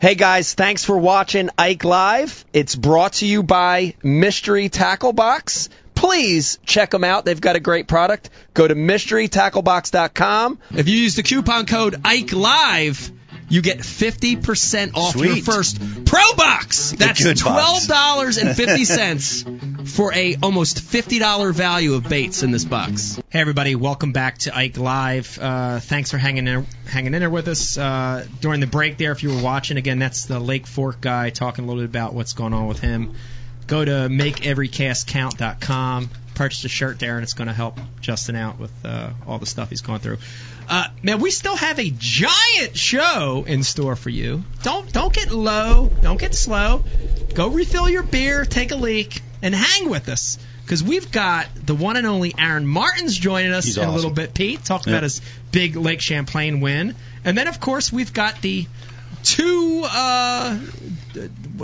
Hey guys, thanks for watching Ike Live. It's brought to you by Mystery Tackle Box. Please check them out. They've got a great product. Go to mysterytacklebox.com. If you use the coupon code Ike Live, you get 50% off your first Pro Box. That's $12.50 for a almost $50 value of baits in this box. Hey everybody, welcome back to Ike Live. Uh, thanks for hanging in, hanging in there with us uh, during the break there. If you were watching, again, that's the Lake Fork guy talking a little bit about what's going on with him. Go to makeeverycastcount.com, purchase a shirt there, and it's going to help Justin out with uh, all the stuff he's going through. Uh, man, we still have a giant show in store for you. Don't don't get low, don't get slow. Go refill your beer, take a leak, and hang with us because we've got the one and only Aaron Martens joining us He's in a little bit. Pete talk Yeah. about his big Lake Champlain win, and then of course we've got the two. Uh,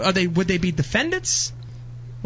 are they would they be defendants?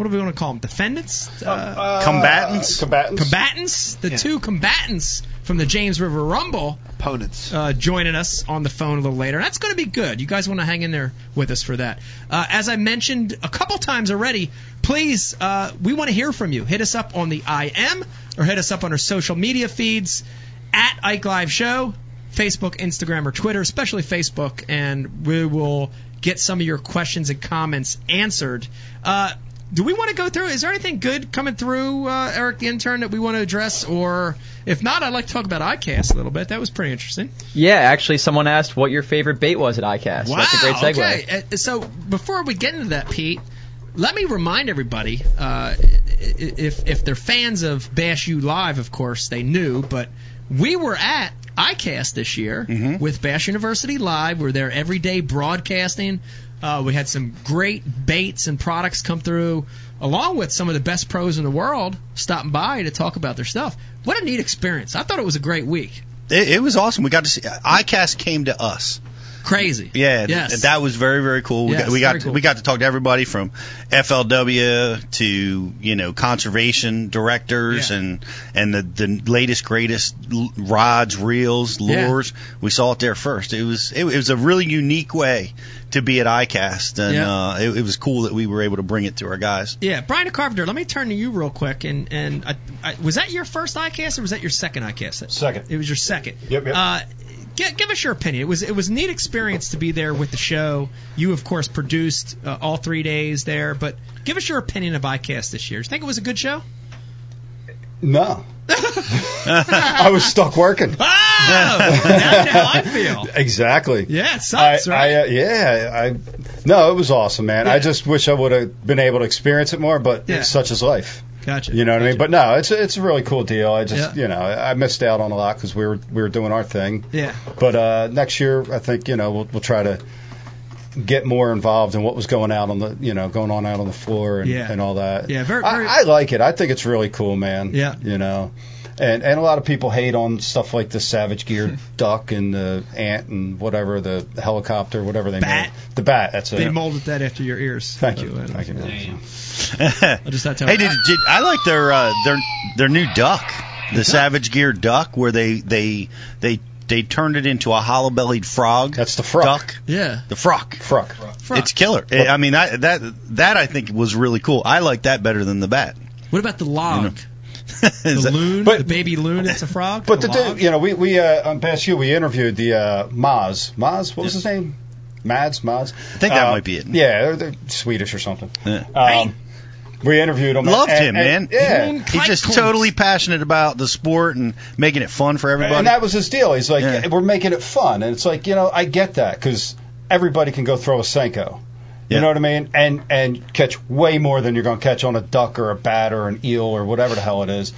What do we want to call them? Defendants? Uh, Combatants? combatants. combatants? The two combatants from the James River Rumble Opponents. uh, joining us on the phone a little later. That's going to be good. You guys want to hang in there with us for that. Uh, as I mentioned a couple times already, please, uh, we want to hear from you. Hit us up on the IM or hit us up on our social media feeds at Ike Live Show, Facebook, Instagram, or Twitter, especially Facebook, and we will get some of your questions and comments answered. Uh, do we want to go through? Is there anything good coming through, uh, Eric, the intern, that we want to address? Or if not, I'd like to talk about ICAST a little bit. That was pretty interesting. Yeah, actually, someone asked what your favorite bait was at ICAST. Wow. That's a great segue. Okay. Uh, So before we get into that, Pete, let me remind everybody, uh, if if they're fans of Bass U Live, of course they knew, but we were at ICAST this year Mm-hmm. with Bass University Live. We're there every day broadcasting. Uh, we had some great baits and products come through, along with some of the best pros in the world stopping by to talk about their stuff. What a neat experience! I thought it was a great week. It, it was awesome. We got to see. ICAST came to us. Crazy. Yeah, Yes. that was very very cool. We Yes, got we got very cool. we got to talk to everybody from FLW to you know conservation directors Yeah. and and the the latest greatest l- rods, reels, lures. Yeah. lures. We saw it there first. It was it, it was a really unique way to be at ICAST, and Yeah. uh, it, it was cool that we were able to bring it to our guys. Yeah, Brian Carpenter. Let me turn to you real quick. And and I, I, was that your first ICAST or was that your second ICAST? Second. It was your second. Yep, yep. Uh, give, give us your opinion. It was it was a neat experience to be there with the show. You of course produced uh, all three days there, but give us your opinion of ICAST this year. Do you think it was a good show? No. I was stuck working. Oh, that's how I feel. Exactly. Yeah, it I, sucks, right? I, uh, yeah, I no, it was awesome, man. Yeah. I just wish I would have been able to experience it more, but Yeah. such is life. Gotcha. You know what I mean? But no, it's a, it's a really cool deal. I just Yeah. you know I missed out on a lot because we were we were doing our thing. yeah, But uh, next year, I think you know we'll we'll try to get more involved in what was going out on the you know going on out on the floor and, Yeah. and all that. Yeah, very- very- I, I like it. I think it's really cool, man. Yeah. You know. And, and a lot of people hate on stuff like the savage gear duck and the ant and whatever the helicopter whatever they Bat. made the bat that's a they it. molded that after your ears. Thank by you, thank you. I just had to. Hey, did, did I like their uh, their their new duck, the Savage Gear duck, where they they they they turned it into a hollow bellied frog. That's the fruck. duck. yeah. The frock. Fruck. Fruck. It's killer. I mean that that that I think was really cool. I like that better than the bat. What about the log? Is The loon, But- the baby loon. It's a frog. But the, log? dude, you know, we we uh, on past year we interviewed the uh, Maz. Maz, what was his name? Mads, Maz. I think that might be it. Yeah, they're, they're Swedish or something. Yeah. Um, we interviewed him. Loved and- him, and- man. Yeah. He's just totally passionate about the sport and making it fun for everybody. And that was his deal. He's like, Yeah. we're making it fun, and it's like, you know, I get that because everybody can go throw a senko. You Yeah. know what I mean? And and catch way more than you're going to catch on a duck or a bat or an eel or whatever the hell it is.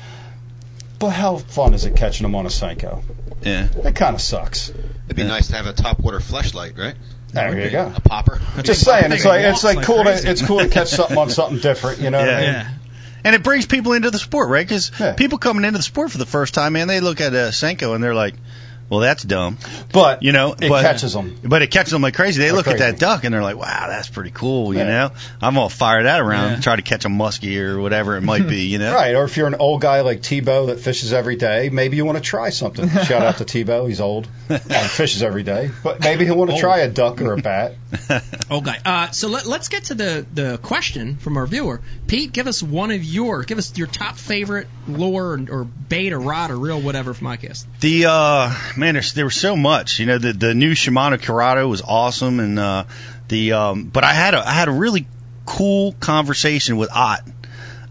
But how fun is it catching them on a senko? yeah. It kind of sucks. It'd be nice to have a top water flashlight, right? There you go. A popper. Just saying, it's like it's like like cool crazy. to it's cool to catch something on something different. You know what I Yeah. mean? yeah. And it brings people into the sport, right? Because Yeah. people coming into the sport for the first time, man, they look at a Senko and they're like, Well, that's dumb. But You know, it but, catches them. But it catches them like crazy. They Like look at that duck and they're like, "Wow, that's pretty cool." You Yeah. know, I'm gonna fire that around, Yeah. and try to catch a muskie or whatever it might be. You know, Right, or if you're an old guy like Tebow that fishes every day, maybe you want to try something. Shout out to Tebow, he's old and fishes every day, but maybe he'll want to try a duck or a bat. Okay. Uh, so let, let's get to the, the question from our viewer. Pete, give us one of your, give us your top favorite lure or, or bait or rod or reel, whatever from ICAST. The uh man, there's, there was so much. You know, the the new Shimano Curado was awesome, and uh the um, but I had a I had a really cool conversation with Ott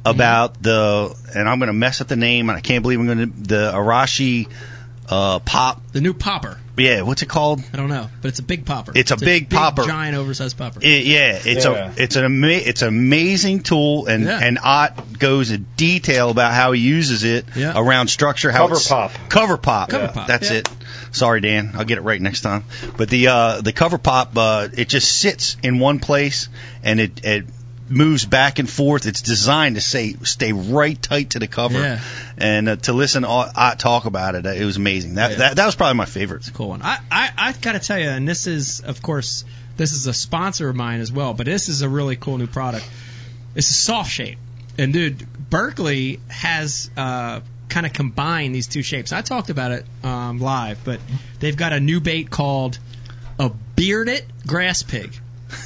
about the, and I'm gonna mess up the name, and I can't believe I'm gonna the Arashi uh pop. The new popper. Yeah, what's it called? I don't know, but it's a big popper. It's a big popper. giant, oversized popper. It, yeah, it's Yeah. a it's an ama- it's an amazing tool, and Yeah. and Ott goes in detail about how he uses it Yeah. around structure. How Cover pop. cover pop, Cover pop, That's yeah. it. Sorry, Dan, I'll get it right next time. But the uh, the cover pop, uh, it just sits in one place, and it it moves back and forth. It's designed to say stay right tight to the cover, Yeah. and uh, to listen to Ott talk about it, uh, it was amazing. That Yeah. that, that was probably my favorite. It's a cool one. I, I, I got to tell you, and this is, of course, this is a sponsor of mine as well, but this is a really cool new product. It's a soft shape. And, dude, Berkley has uh, kind of combine these two shapes. I talked about it um, live, but they've got a new bait called a bearded grass pig.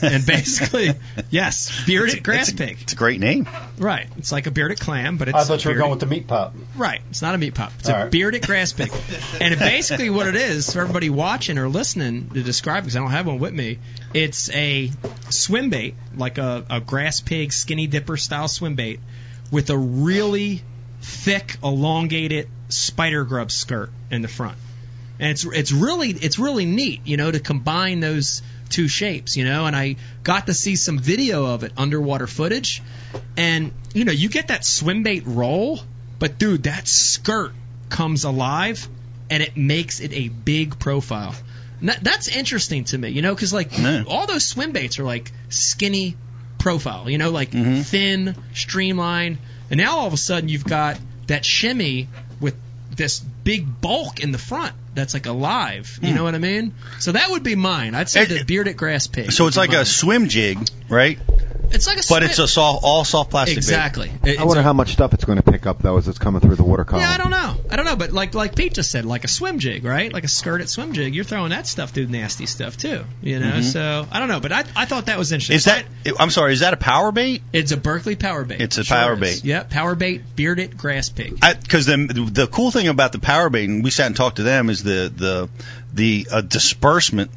And basically, yes, bearded grass it's a, pig. It's a great name. Right. It's like a bearded clam, but it's I thought you were going with the meat pop. Right. It's not a meat pop. It's All a right. bearded grass pig. and it basically what it is, for everybody watching or listening to describe, because I don't have one with me, it's a swim bait, like a, a grass pig skinny dipper style swim bait, with a really thick, elongated spider grub skirt in the front. And it's it's really it's really neat, you know, to combine those two shapes, you know. And I got to see some video of it, underwater footage, and you know, you get that swim bait roll, but dude, that skirt comes alive, and it makes it a big profile. That, that's interesting to me, you know, because like Yeah. all those swim baits are like skinny profile, you know, like mm-hmm. thin, streamlined, and now all of a sudden you've got that shimmy with this big bulk in the front that's like alive. You know what I mean? So that would be mine. I'd say It- the bearded grass pig. So it's like mine. a swim jig, right? It's like a. But it's a soft, all soft plastic. exactly. It- I wonder a- how much stuff it's going to pick up though as it's coming through the water column. Yeah, I don't know. I don't know, but like like Pete just said, like a swim jig, right? Like a skirted swim jig. You're throwing that stuff through nasty stuff too. You know, so I don't know, but I I thought that was interesting. Mm-hmm. Is that? I'm sorry. Is that a power bait? It's a Berkley power bait. It's a Sure power is. bait. Yeah, power bait, bearded grass pig. Because the the cool thing about the power bait, and we sat and talked to them, is the the the uh, disbursement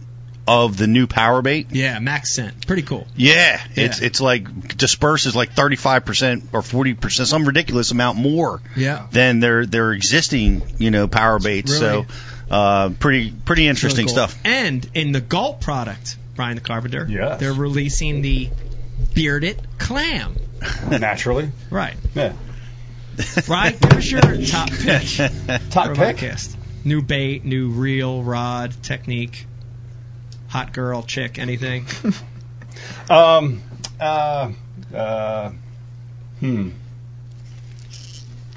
of the new power bait. Yeah, max scent. Pretty cool. Yeah, it's Yeah. it's like disperses like 35 percent or 40 percent, some ridiculous amount more Yeah. than their their existing you know power baits. Really- So uh, pretty pretty interesting Really cool. stuff. And in the Gulp product, Brian the Carpenter, Yes. they're releasing the bearded clam. Naturally. Right. Yeah. Right. Give us your top pick. Top for pick. podcast. New bait, new reel, rod, technique, hot girl, chick, anything. Um. Uh. Uh. Hmm.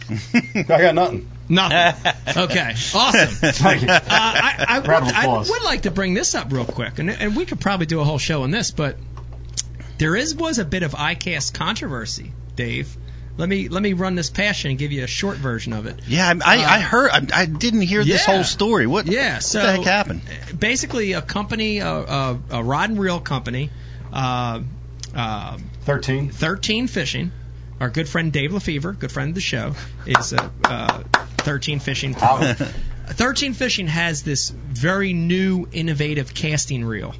I got nothing. Nothing. Okay. Awesome. Thank you. Uh, I, I, Round would, of I would like to bring this up real quick, and, and we could probably do a whole show on this, but there is was a bit of ICAST controversy, Dave. Let me let me run this passion and give you a short version of it. Yeah, I, I, I heard. I, I didn't hear this whole story. What? Yeah, so what the heck happened? Basically, a company, a, a, a rod and reel company, uh, uh, Thirteen. 13 Fishing. Our good friend Dave Lefebre, good friend of the show, is uh, uh, 13 Fishing. 13 Fishing has this very new, innovative casting reel,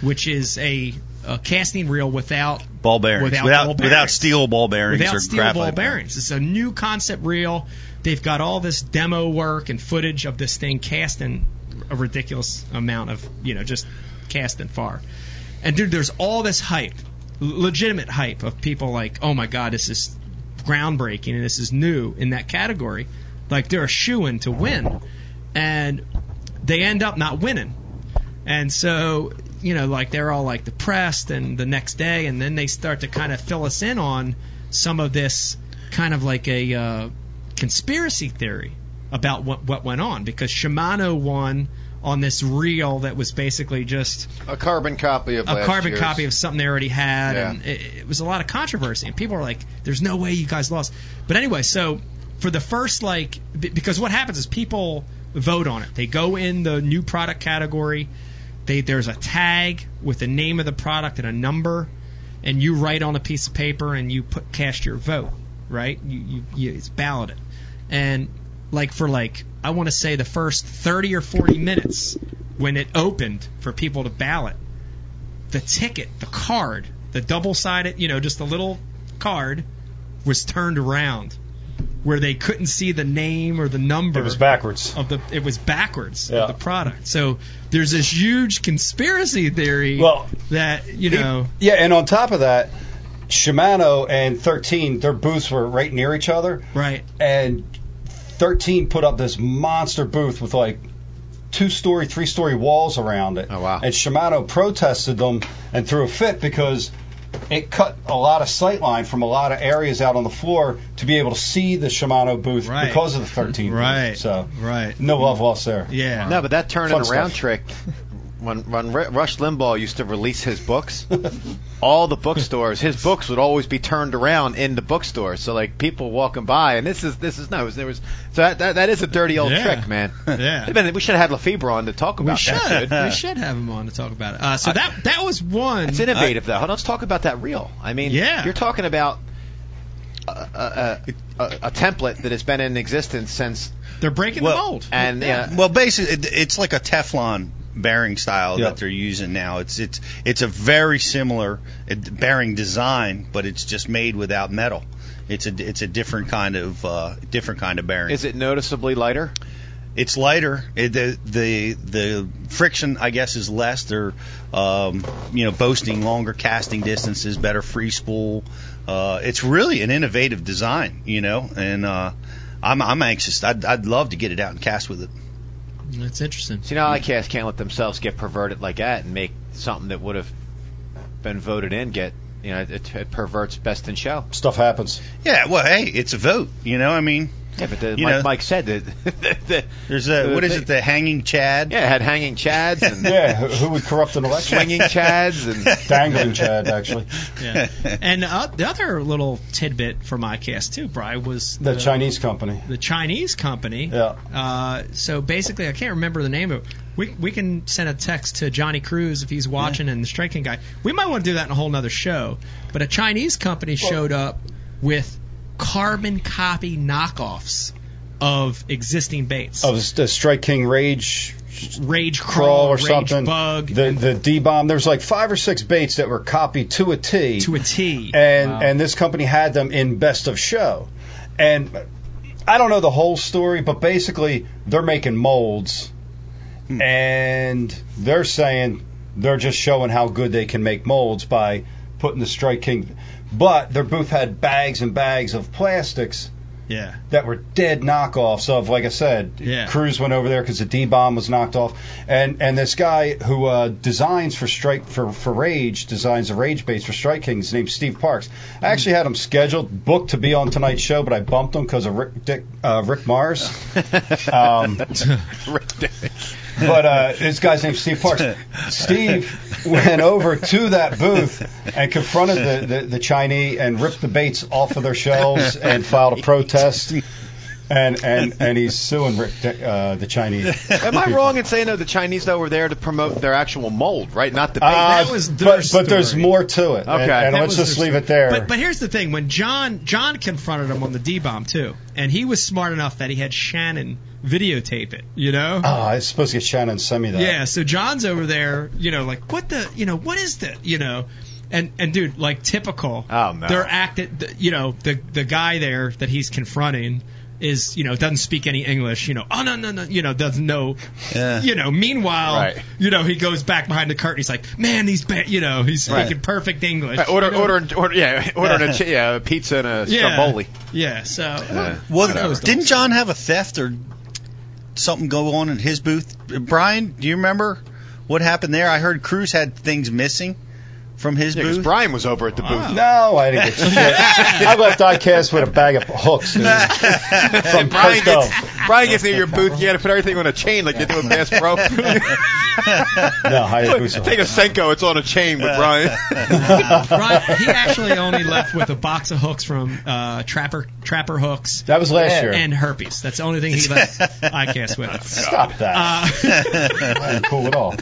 which is a, a casting reel without Ball bearings. Without without, ball without steel ball bearings without or steel ball bearings. It's a new concept reel. They've got all this demo work and footage of this thing casting a ridiculous amount of, you know, just casting far. And dude, there's all this hype, legitimate hype of people like, oh my god, this is groundbreaking and this is new in that category. Like they're a shoe in to win, and they end up not winning. And so, you know, like they're all like depressed and the next day, and then they start to kind of fill us in on some of this kind of like a uh, conspiracy theory about what what went on because Shimano won on this reel that was basically just A carbon copy of a carbon year's. copy of something they already had, Yeah. and it, it was a lot of controversy. And people were like, "There's no way you guys lost." But anyway, so for the first like, because what happens is people vote on it. They go in the new product category. They there's a tag with the name of the product and a number, and you write on a piece of paper and you put cast your vote. Right? You you, you it's balloted, and like for like I want to say the first 30 or 40 minutes when it opened for people to ballot the ticket, the card, the double sided, you know, just the little card was turned around where they couldn't see the name or the number It was backwards. of the it was backwards Yeah. of the product. So there's this huge conspiracy theory Well, that, you know, Yeah, and on top of that, Shimano and 13, their booths were right near each other, right. and 13 put up this monster booth with like two story, three story walls around it. Oh, wow. And Shimano protested them and threw a fit because it cut a lot of sight line from a lot of areas out on the floor to be able to see the Shimano booth Right. because of the 13 booth. Right. So Right. no love lost there. Yeah. No, but that turning Fun around stuff. trick, when when Ru- Rush Limbaugh used to release his books, all the bookstores, his books would always be turned around in the bookstore. So like people walking by, and this is this is no, there was so that that, that is a dirty old Yeah. trick, man. Yeah. I we should have had Lefebre on to talk about we should. that. dude. we should have him on to talk about it. Uh, so that that was one. It's innovative, though. Let's talk about that reel. I mean, Yeah. you're talking about a, a, a, a template that has been in existence since, They're breaking Well, the mold. and yeah, Well, basically, it, it's like a Teflon bearing style Yeah. that they're using now. It's it's it's a very similar uh, bearing design, but it's just made without metal. It's a it's a different kind of uh, different kind of bearing. is it noticeably lighter? It's lighter. It, the the the friction, I guess, is less. They're um, you know boasting longer casting distances, better free spool. Uh, it's really an innovative design, you know, and uh, I'm I'm anxious. I'd I'd love to get it out and cast with it. That's interesting. So you know, ICAST can't let themselves get perverted like that and make something that would have been voted in get. You know, it, it perverts best in show. Stuff happens. Yeah, well, hey, it's a vote. You know, I mean, Yeah, but the, You like know- Mike said, the, the, there's a the what is thing- it? The hanging Chad. Yeah, it had hanging chads and Yeah, who, who would corrupt an election? swinging chads and Dangling Chad, actually. Yeah. and uh, the other little tidbit for my ICAST too, Bry, was The Chinese company. the Chinese company. Yeah. Uh, so basically, I can't remember the name of it. We we can send a text to Johnny Crews if he's watching and the striking guy. We might want to do that in a whole nother show. But a Chinese company showed up with carbon copy knockoffs of existing baits. Oh, the, the Strike King Rage Rage Crawl crawl, or Rage something. bug The the D bomb. There's like five or six baits that were copied to a T. to a T. and Wow. and this company had them in best of show, and I don't know the whole story, but basically they're making molds, hmm. and they're saying they're just showing how good they can make molds by putting the Strike King, but their booth had bags and bags of plastics yeah. that were dead knockoffs of, like I said, Yeah. Crews went over there because the D bomb was knocked off, and and this guy who uh, designs for Strike for for Rage designs a Rage base for Strike Kings, named Steve Parks. I actually had him scheduled, booked to be on tonight's show, but I bumped him because of Rick Dick, uh, Rick Mars. Um, but uh, this guy's named Steve Parks. Steve went over to that booth and confronted the, the, the Chinese and ripped the baits off of their shelves and filed a protest. And and and he's suing uh, the Chinese. Am I wrong in saying though the Chinese though were there to promote their actual mold, right? Not the bait. Uh, That was their but, but there's more to it. Okay. And, and let's just leave story. it there. But but here's the thing: when John John confronted him on the D bomb too, and he was smart enough that he had Shannon videotape it. You know. oh, I was supposed to get Shannon to send me that. Yeah, so John's over there, you know, like what the, you know, what is that, you know, and and dude, like typical. Oh, no. They're acting, you know, the the guy there that he's confronting is, you know, doesn't speak any English, you know, oh no no no, you know, doesn't know, Yeah. you know. Meanwhile, Right. you know, he goes back behind the curtain. He's like, man, these, ba-, you know, he's Right. speaking perfect English. Right, order, you know? order, order, yeah, ordering a chi- yeah, a pizza and a yeah, stromboli. yeah. So Yeah. Well, was didn't dumb. John have a theft or something go on in his booth? Brian, do you remember what happened there? I heard Crews had things missing from his Yeah, because booth. Brian was over at the booth. No, I didn't get shit. I left ICAST with a bag of hooks dude, from Brian Costco. Brian gets near your booth, you got to put everything on a chain like you do with Bass Pro. No, Hayabusa. Take a Senko, it's on a chain with Brian. Brian, he actually only left with a box of hooks from uh, Trapper Trapper Hooks That was last year. and herpes. That's the only thing he left ICAST with. Stop that. Uh, I ain't cool at all.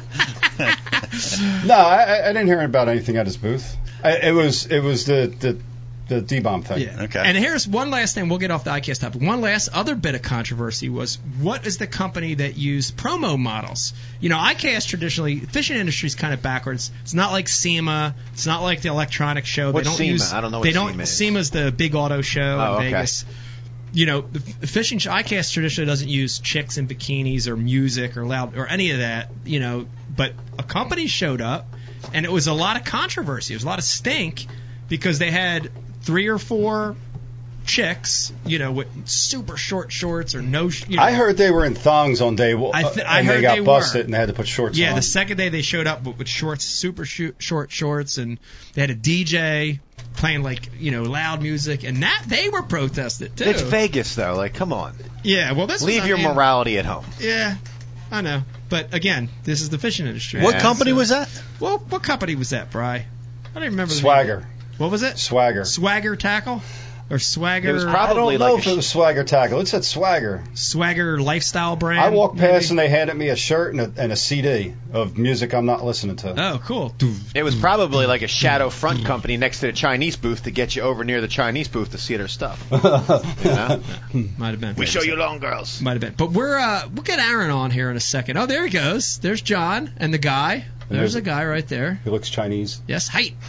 no, I, I- I didn't hear about anything at his booth. I, it was it was the the the D bomb thing. Yeah. Okay. And here's one last thing. We'll get off the ICAST topic. One last other bit of controversy was what is the company that used promo models? You know, ICAST traditionally, fishing industry is kind of backwards. It's not like SEMA. It's not like the electronic show. What's they don't SEMA? use. I don't know what They don't. SEMA is. SEMA's the big auto show Oh, in okay. Vegas. You know, the fishing sh- ICAST traditionally doesn't use chicks in bikinis or music or loud or any of that. You know, but a company showed up, and it was a lot of controversy. It was a lot of stink because they had three or four chicks, you know, with super short shorts or no. sh- You know, I heard they were in thongs on day one, I th- uh, I and heard they got they were. busted and they had to put shorts on. Yeah, on. the second day they showed up with, with shorts, super shoot, short shorts, and they had a DJ playing like you know loud music, and that they were protested too. It's Vegas, though. Like, come on. Yeah, well, this was, Leave I your mean, morality at home. Yeah, I know, but again, this is the fishing industry. What Yeah, company so- was that? Well, what company was that, Bry? I don't even remember. Swagger, Name. What was it? swagger. Swagger tackle or Swagger? It was I probably don't know like if a it was swagger tackle. It said swagger. Swagger lifestyle brand. I walked past maybe? and they handed me a shirt and a, and a CD of music I'm not listening to. Oh, cool. It was probably like a shadow front company next to the Chinese booth to get you over near the Chinese booth to see their stuff. You know? Might have been. we show you long girls. Might have been. But we're uh we'll get Aaron on here in a second. Oh, there he goes. There's John and the guy. There's a guy right there. He looks Chinese. Yes, height.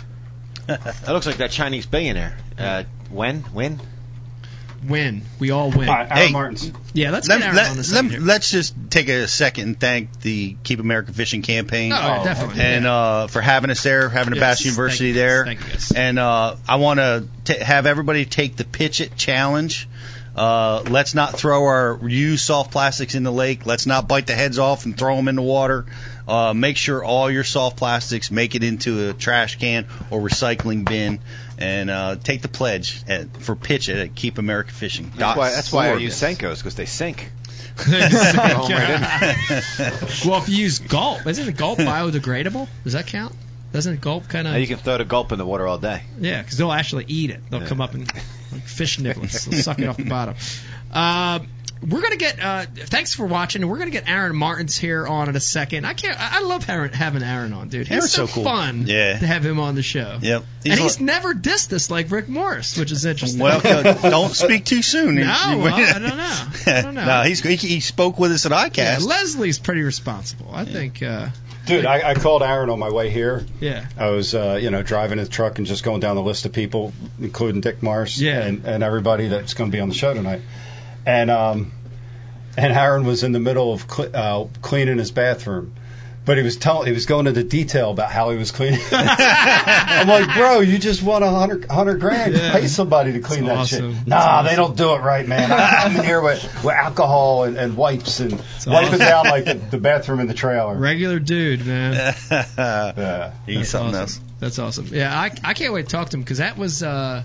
That looks like that Chinese billionaire. Uh, when? When? Win. We all win. All right, Aaron Hey. Martens. Yeah, let's Let, get Aaron let, on the let, Let's just take a second and thank the Keep America Fishing campaign. Oh, definitely. and yeah. uh, for having us there, having a Yes, Bass thank University you, there. thank you, guys. And uh, I want to have everybody take the Pitch It challenge. Uh, let's not throw our used soft plastics in the lake. Let's not bite the heads off and throw them in the water. Uh, make sure all your soft plastics make it into a trash can or recycling bin. And uh, take the pledge at, for Pitch at Keep America Fishing. That's why, that's why I use Senkos, because they sink. well, if you use gulp, isn't the gulp biodegradable? Does that count? Doesn't gulp kind Now you can throw the gulp in the water all day. Yeah, because they'll actually eat it. They'll come up and like fish nibblets. They'll suck it off the bottom. Uh, we're gonna get. Uh, thanks for watching. And we're gonna get Aaron Martens here on in a second. I can't. I I love Aaron, having Aaron on, dude. He's Aaron's so, so cool. fun. Yeah. To have him on the show. Yep. and he's like- never dissed us like Rick Morris, which is interesting. Well, don't speak too soon. No, well, I don't know. I don't know. no, he's, he, he spoke with us at yeah, ICAST. Leslie's pretty responsible. I think. Uh, Dude, I, I called Aaron on my way here. yeah. I was, uh, you know, driving the truck and just going down the list of people, including Dick Morris Yeah. and, and everybody that's going to be on the show tonight. And um, and Aaron was in the middle of cle uh, cleaning his bathroom, but he was telling, he was going into detail about how he was cleaning. I'm like, bro, you just won a hundred hundred grand. Yeah. Pay somebody to clean That's that awesome. shit. That's Nah, they don't do it right, man. I- I'm in here with, with alcohol and, and wipes and wiping awesome. down like the, the bathroom in the trailer. Regular dude, man. Yeah. he's That's something awesome. else. That's awesome. Yeah, I, I can't wait to talk to him because that was uh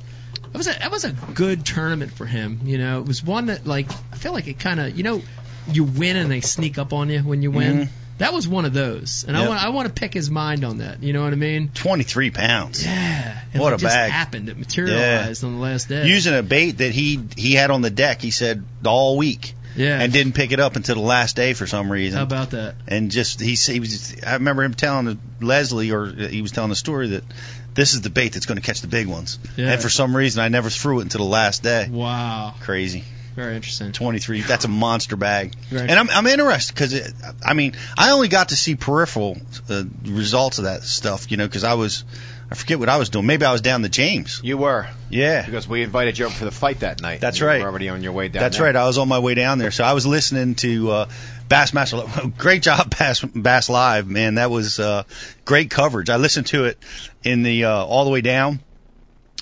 that was a that was a good tournament for him. You know, it was one that like I feel like it kind of you know you win and they sneak up on you when you win. Mhm. That was one of those, and I want I want to pick his mind on that. You know what I mean? 23 pounds. Yeah. And What it a just bag. happened. It materialized on the last day. Using a bait that he he had on the deck, he said all week, yeah. and didn't pick it up until the last day for some reason. How about that? and just he, he was I remember him telling Leslie or he was telling the story that this is the bait that's going to catch the big ones. Yeah. And for some reason I never threw it until the last day. Wow. Crazy. Very interesting. 23. That's a monster bag. Very And I'm I'm interested because I mean I only got to see peripheral uh, results of that stuff, you know, because I was I forget what I was doing. Maybe I was down the James. You were, Yeah. because we invited you over for the fight that night. That's right. You right. were already on your way down That's there. right. I was on my way down there, so I was listening to uh, Bassmaster. Great job, Bass Bass Live, man. That was uh, great coverage. I listened to it in the uh, all the way down,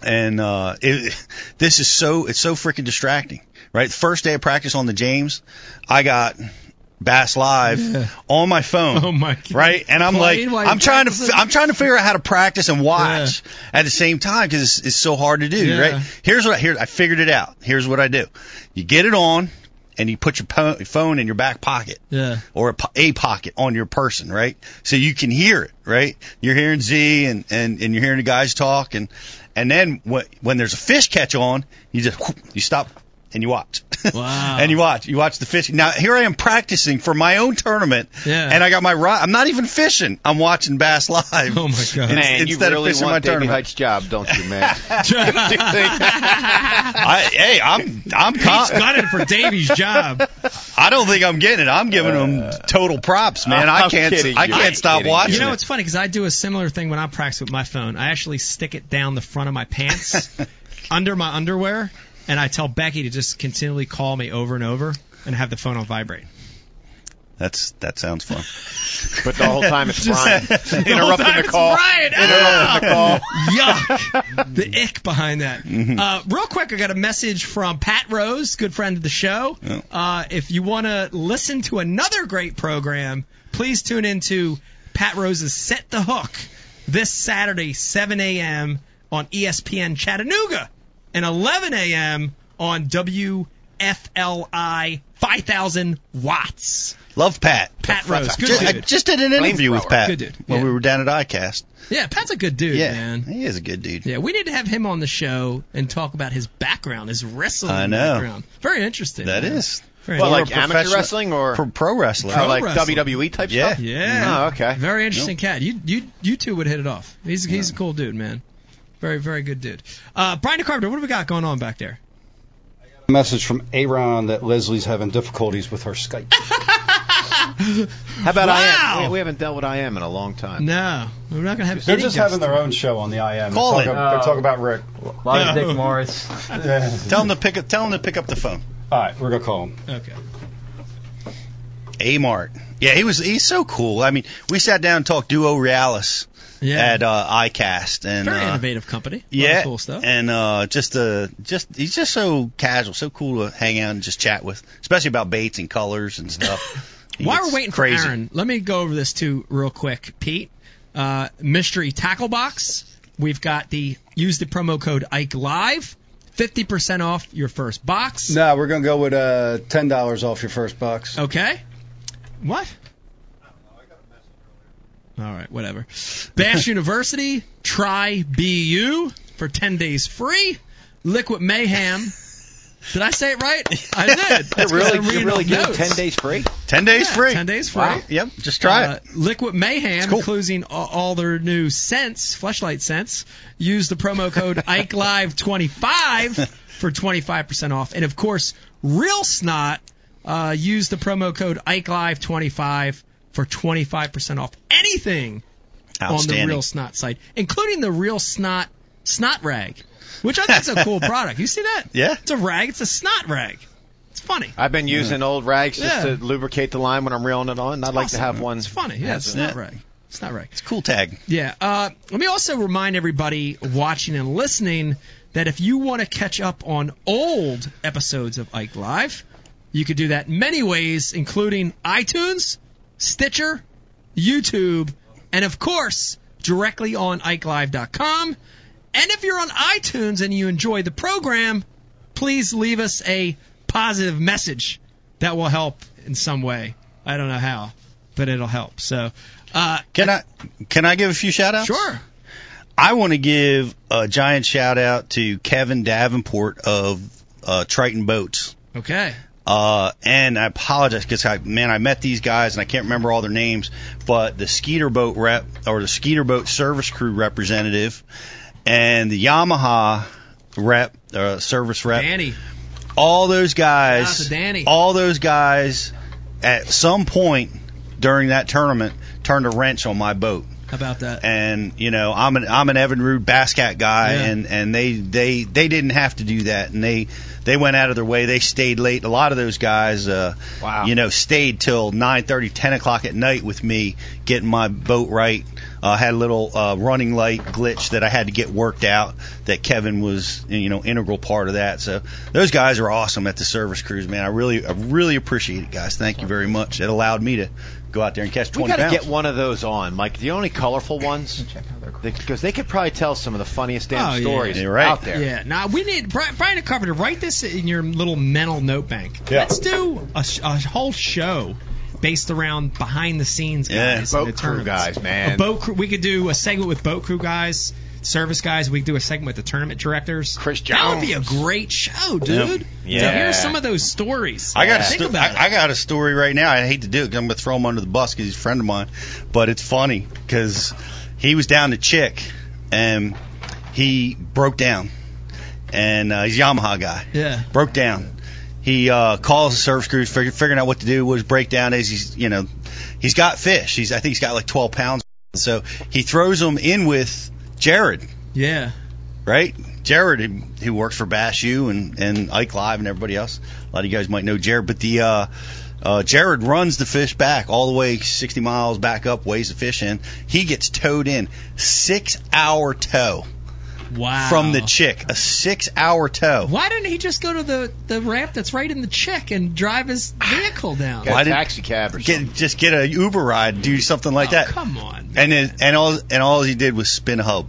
and uh, it, this is so it's so freaking distracting. Right, first day of practice on the James, I got Bass Live Yeah. on my phone. Oh my god. Right, and I'm like, I'm trying to, practicing? I'm trying to figure out how to practice and watch at the same time because it's, it's so hard to do. Yeah. Right, here's what I, here I figured it out. Here's what I do: you get it on, and you put your po- phone in your back pocket Yeah. or a, po- a pocket on your person, right? So you can hear it, right? You're hearing Z and, and, and you're hearing the guys talk and, and then when, when there's a fish catch on, you just, whoop, you stop and you watch. Wow. and you watch, you watch the fishing. Now here I am practicing for my own tournament Yeah. and I got my rod. I'm not even fishing. I'm watching Bass Live. Oh my God. In- Man, you instead really of fishing want my Davey tournament. Hite's job, don't you, man? I, hey, I'm, I'm, He's con- gunning for Davy's job. I don't think I'm getting it. I'm giving him uh, total props, man. I I'm can't, kidding I can't I'm stop watching You know, it. it's funny because I do a similar thing when I practice with my phone. I actually stick it down the front of my pants, under my underwear, and I tell Becky to just continually call me over and over and have the phone on vibrate. That's that sounds fun. but the whole time it's Just- Brian The whole interrupting time the it's call. Brian. Interrupting the call. Yuck. The ick behind that. Uh, real quick, I got a message from Pat Rose, good friend of the show. Yeah. Uh, if you want to listen to another great program, please tune into Pat Rose's Set the Hook this Saturday, 7 a.m. on ESPN Chattanooga and 11 a.m. on WFLI 5000 watts. Love Pat. Pat Rose, good Just, I dude. just did an interview with Pat Good dude. when we were down at ICAST. Yeah, Pat's a good dude, yeah, man. he is a good dude. Yeah, we need to have him on the show and talk about his background, his wrestling I know. background. Very interesting. That man. is Very Well, like amateur wrestling or pro, pro wrestler. Pro or like wrestling. WWE type Yeah. stuff? yeah. Oh, okay. Very interesting cat. You you you two would hit it off. He's he's a cool dude, man. Very very good dude. Uh, Brian DeCarpenter, what have we got going on back there? Message from Aaron that Leslie's having difficulties with her Skype. How about Wow. I am? We, we haven't dealt with I am in a long time. No, we're not gonna have. They're just having their own show on the IM. Call they it. talk, they talk about Rick. A lot of Dick Morris. Tell him to pick up. Tell him to pick up the phone. All right, we're gonna call him. Okay. A Mart. Yeah, he was. He's so cool. I mean, we sat down and talked duo realis Yeah. at uh, ICAST, and Very uh, innovative company. A lot of Yeah, cool stuff. and uh, just uh, just he's just so casual, so cool to hang out and just chat with, especially about baits and colors and stuff. He While we're waiting crazy. for Aaron, let me go over this too real quick, Pete. Uh, mystery tackle box. We've got the use the promo code Ike Live, fifty percent off your first box. No, we're gonna go with uh, ten dollars off your first box. Okay. What? All right, whatever. Bass University, try BU for 10 days free. Liquid Mayhem. Did I say it right? I did. That's 'cause really, you really off give notes. ten days free? Ten days Yeah, free. 10 days free. Wow. Yep, just try Uh, it. Liquid Mayhem, cool. including all, all their new scents, flashlight scents. Use the promo code IkeLive25 for 25% off. And of course, Real Snot, uh, use the promo code IkeLive25 for 25% off anything on the Real Snot site, including the Real Snot Snot Rag, which I think is a cool product. You see that? Yeah. It's a rag. It's a snot rag. It's funny. I've been using old rags just Yeah. to lubricate the line when I'm reeling it on. and I'd like to Awesome. have one. It's funny. Yeah, it's as a a- snot rag. Snot rag. It's a cool tag. Yeah. Uh, let me also remind everybody watching and listening that if you want to catch up on old episodes of Ike Live, you could do that many ways, including iTunes, Stitcher, YouTube, and of course, directly on IkeLive.com. And if you're on iTunes and you enjoy the program, please leave us a positive message that will help in some way. I don't know how, but it'll help. So, uh, Can I can I give a few shout outs? sure. I want to give a giant shout out to Kevin Davenport of uh, Triton Boats. Okay. Uh, and I apologize because I, man, I met these guys and I can't remember all their names, but the Skeeter Boat rep or the Skeeter Boat service crew representative and the Yamaha rep, uh, service rep, Danny. all those guys, Shout out to Danny. all those guys at some point during that tournament turned a wrench on my boat about that? and you know I'm an I'm an Evinrude Basscat guy, Yeah. and and they they they didn't have to do that, and they they went out of their way. They stayed late. A lot of those guys, uh, Wow. you know, stayed till nine thirty, ten o'clock at night with me, getting my boat right. Uh, had a little uh, running light glitch that I had to get worked out. That Kevin was, you know, integral part of that. So those guys are awesome at the service cruise, man. I really, I really appreciate it, guys. Thank you very much. It allowed me to go out there and catch We 20 got to pounds. get one of those on, Mike. The only colorful ones, because they could probably tell some of the funniest damn Oh, stories You're right. out there. Yeah. Now we need Brian, Brian Carpenter. Write this in your little mental note bank. Yeah. Let's do a, a whole show based around behind the scenes Yeah. guys, in Boat crew guys, man. A boat crew. We could do a segment with boat crew guys, service guys. We do a segment with the tournament directors. Chris That would be a great show, dude. Yeah. To hear some of those stories. I got a think sto- about I, I got a story right now. I hate to do it 'cause I'm going to throw him under the bus because he's a friend of mine, but it's funny because he was down to Chick and he broke down, and uh, he's a Yamaha guy. Yeah. broke down. He uh, calls the service crew, figure, figuring out what to do. What his breakdown is, he's you know, he's got fish. He's I think he's got like 12 pounds. So he throws them in with Jared, Yeah. right? Jared, who- works for Bass U and and Ike Live and everybody else. A lot of you guys might know Jared, but the uh, uh, Jared runs the fish back all the way 60 miles back up, weighs the fish in. He gets towed in, six hour tow Wow. from the chick, a six hour tow. Why didn't he just go to the the ramp that's right in the chick and drive his vehicle down? Get Why a did- taxi cab or something. Get just get a Uber ride, do something like Oh, that. Come on. And then and all and all he did was spin a hub.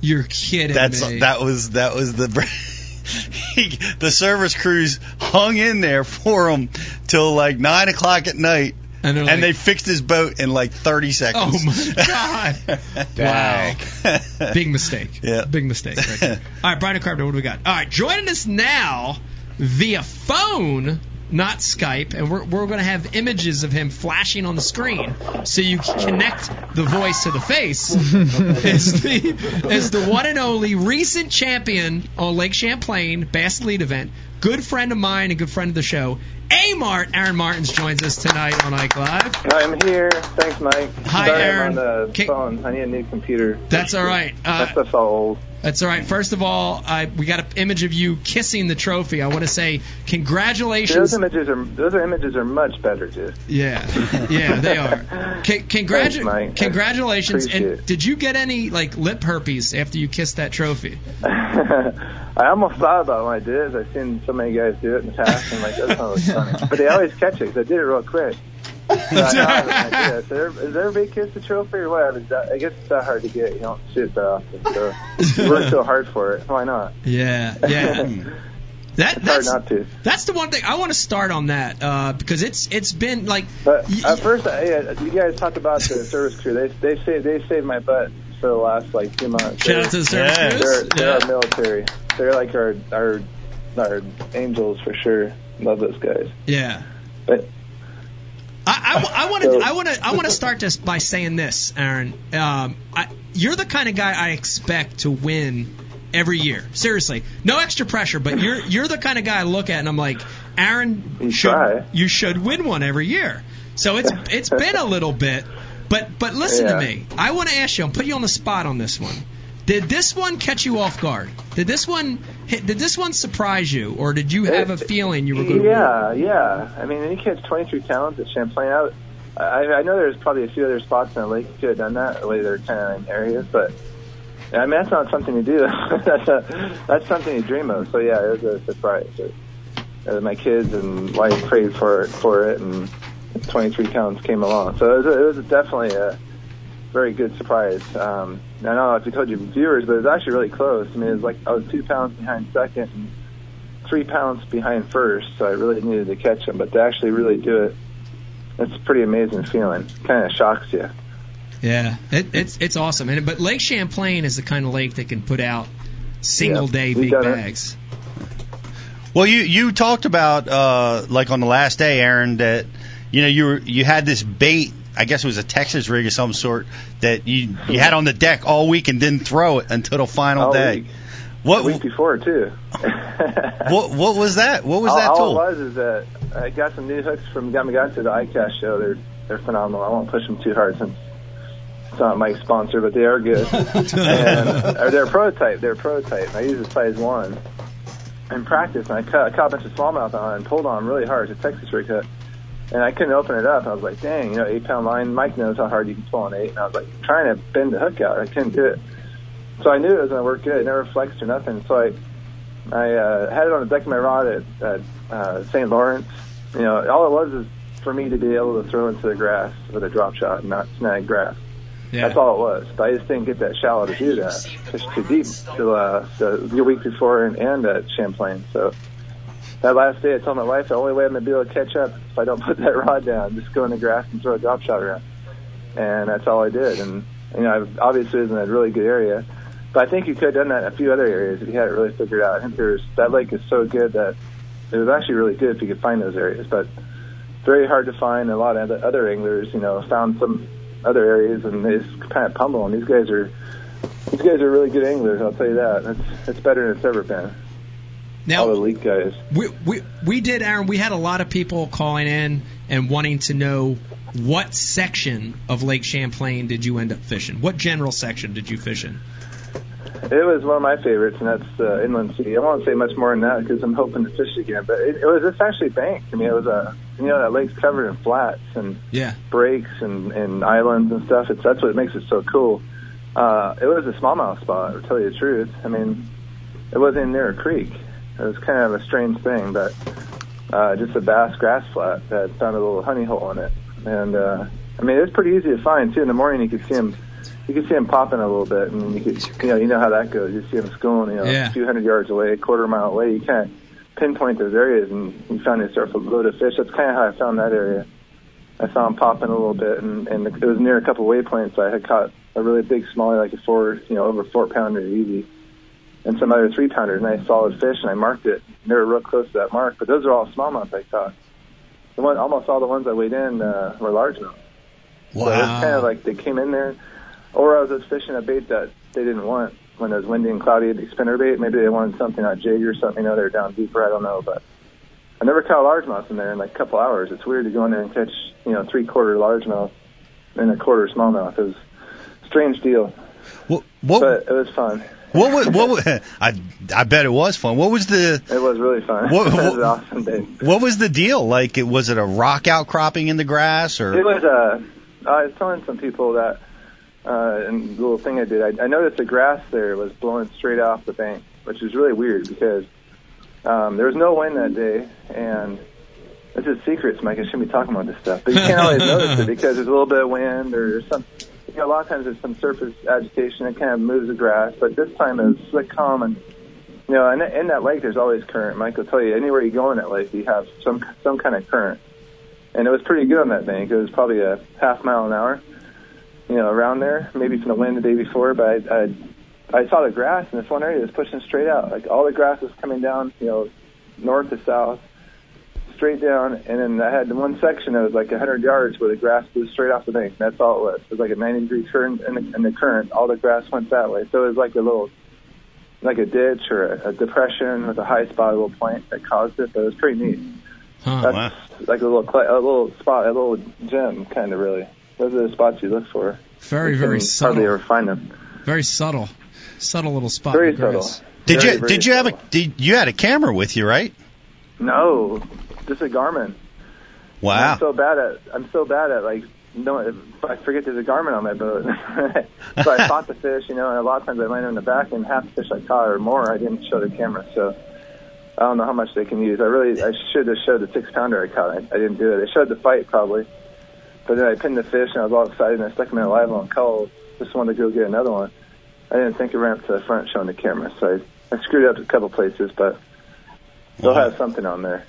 You're kidding That's me. that was that was the he, the service crews hung in there for him till like nine o'clock at night, and, and like, they fixed his boat in like 30 seconds. Oh my god. wow. Big mistake. Yeah. Big mistake right there. All right, Brian Carpenter, what do we got? All right, joining us now via phone, not Skype, and we're, we're going to have images of him flashing on the screen so you can connect the voice to the face. is, the, is the one and only recent champion on Lake Champlain Bass Elite event, good friend of mine and good friend of the show. A Mart, Aaron Martens joins us tonight on Ike Live. I'm here. Thanks, Mike. Hi, Sorry Aaron. I'm on the Can- phone. I need a new computer. That's all right. Uh, that stuff's all old. That's all right. First of all, I, we got an image of you kissing the trophy. I want to say congratulations. Those images are those images are much better, dude. Yeah, yeah, they are. Con- congratu- Thanks. Congratulations. And it. did you get any like lip herpes after you kissed that trophy? I almost thought about it when I did I've seen so many guys do it in the past. and like, that's not really funny. But they always catch it 'cause I did it real quick. So I know I have an idea. So there- Is everybody kiss the trophy or what? It's that- I guess it's that hard to get. You don't see it that often. So you work so hard for it. Why not? Yeah, yeah. That, It's hard that's not to. that's the one thing I want to start on that uh, because it's it's been like But y- at first, I, uh, you guys talked about the service crew. They they saved they saved my butt for the last like two months. shout out to the service Yeah. crews. They're they're Yeah. our military. They're like our our our angels for sure. Love those guys. Yeah. But I want to I want to I want to start this by saying this, Aaron. Um, I, you're the kind of guy I expect to win every year. Seriously, no extra pressure, but you're you're the kind of guy I look at and I'm like, Aaron, You should you should win one every year. So it's it's been a little bit, but but listen Yeah. to me. I want to ask you. I'll put you on the spot on this one. Did this one catch you off guard? Did this one hit, did this one surprise you, or did you have a feeling you were going to yeah, yeah. I mean, you catch 23 talents at Champlain. I, I, I know there's probably a few other spots in the lake you could have done that, way they're kind of in areas, but I mean that's not something to do. that's a, that's something you dream of. So yeah, it was a surprise. It, uh, my kids and wife prayed for it, for it, and 23 pounds came along. So it was, a, it was definitely a very good surprise. Um, I don't know if I told you viewers, but it was actually really close. I mean, it was like I was two pounds behind second and three pounds behind first, so I really needed to catch them. But to actually really do it, it's a pretty amazing feeling. Kind of shocks you. Yeah, it, it's it's awesome. And but Lake Champlain is the kind of lake that can put out single Yeah, day big done it. bags. Well, you you talked about uh, like on the last day, Aaron, that you know you were you had this bait. I guess it was a Texas rig of some sort that you you had on the deck all week and didn't throw it until the final All day. week. What The week before too. what what was that? What was all, that all tool? it was is that I got some new hooks from Gamakatsu, the iCast show. They're they're phenomenal. I won't push them too hard since it's not my sponsor, but they are good. and or they're a prototype. They're a prototype. I use a size one in practice, and I caught, I caught a bunch of smallmouth on and pulled on really hard. It's a Texas rig hook. And I couldn't open it up. I was like, dang, you know, eight pound line. Mike knows how hard you can pull an eight, and I was like trying to bend the hook out. I couldn't do it. So I knew it was going to work good. It never flexed or nothing. So I I uh, had it on the deck of my rod at, at uh, St. Lawrence. You know, all it was is for me to be able to throw into the grass with a drop shot and not snag grass. Yeah. That's all it was. But I just didn't get that shallow to do that. Fish too deep to uh, the, the week before and, and at Champlain. So that last day, I told my wife the only way I'm gonna be able to catch up is if I don't put that rod down, just go in the grass and throw a drop shot around. And that's all I did. And you know, I obviously was in a really good area. But I think you could have done that in a few other areas if you had it really figured out. I think there's that lake is so good that it was actually really good if you could find those areas. But very hard to find. A lot of other anglers, you know, found some other areas and they just kind of pummel. And these guys are these guys are really good anglers. I'll tell you that. It's it's better than it's ever been. Now, All the guys. we, we we did, Aaron. We had a lot of people calling in and wanting to know what section of Lake Champlain did you end up fishing? What general section did you fish in? It was one of my favorites, and that's uh, Inland Sea. I won't say much more than that because I'm hoping to fish again. But it, it was it's actually banked. I mean, it was a you know that lake's covered in flats and Yeah. breaks and, and islands and stuff. It's that's what makes it so cool. Uh, it was a smallmouth spot, to tell you the truth. I mean, it wasn't near a creek. It was kind of a strange thing, but uh, just a bass grass flat that found a little honey hole in it. And uh, I mean, it was pretty easy to find too. In the morning, you could see them. You could see them popping a little bit, and you could, you know, you know how that goes. You see them schooling, you know, Yeah. a few hundred yards away, a quarter mile away. You of pinpoint those areas, and you found a surf a load of fish. That's kind of how I found that area. I saw them popping a little bit, and, and it was near a couple waypoints. I had caught a really big smallie, like a four, you know, over four pounder easy, and some other three pounder, nice solid fish, and I marked it. They were real close to that mark, but those are all smallmouth I caught. The one, almost all the ones I weighed in uh, were largemouth. So it was kind of like they came in there, or I was just fishing a bait that they didn't want when it was windy and cloudy. The spinner bait, maybe they wanted something on jig or something. You know, they're down deeper. I don't know, but I never caught largemouth in there in like a couple hours. It's weird to go in there and catch, you know, three quarter largemouth and a quarter smallmouth. It was a strange deal, What what but it was fun. What was, what was, I I bet it was fun. What was the It was really fun. What- it was what- an awesome day. what was the deal? Like it was it a rock outcropping in the grass or? It was uh, I was telling some people that, uh, and the little thing I did, I, I noticed the grass there was blowing straight off the bank, which is really weird because um, there was no wind that day, and this is secrets, Mike. I shouldn't be talking about this stuff, but you can't always notice it because there's a little bit of wind or some. A lot of times there's some surface agitation that kind of moves the grass, but this time it was slick, calm, and you know, in, in that lake there's always current. Mike will tell you anywhere you go in that lake, you have some some kind of current and it was pretty good on that bank. It was probably a half mile an hour, you know, around there. Maybe from the wind the day before, but I, I, I saw the grass in this one area was pushing straight out. Like all the grass was coming down, you know, north to south, straight down. And then I had one section that was like a hundred yards where the grass blew straight off the bank. That's all it was. It was like a 90 degree turn in the, in the current. All the grass went that way. So it was like a little, like a ditch or a, a depression with a high spot, a little point that caused it. But it was pretty neat. Huh. That's wow. like a little cla a little spot, a little gem, kind of really. Those are the spots you look for. Very, You very can hardly subtle. ever find them. Very subtle. Subtle little spot. Very in the grass. subtle. did Very, you very did you have a did you had a camera with you right? No, just a Garmin. Wow. I'm so bad at I'm so bad at like no I forget there's a Garmin on my boat. so I caught the fish, you know, and a lot of times I landed in the back and half the fish I caught or more I didn't show the camera. So I don't know how much they can use. I really I should have showed the six pounder I caught. I, I didn't do it. They showed the fight probably. But then I pinned the fish and I was all excited and I stuck them in a live on cull. Just wanted to go get another one. I didn't think it ran up to the front showing the camera, so I, I screwed up a couple places, but they'll Wow. have something on there.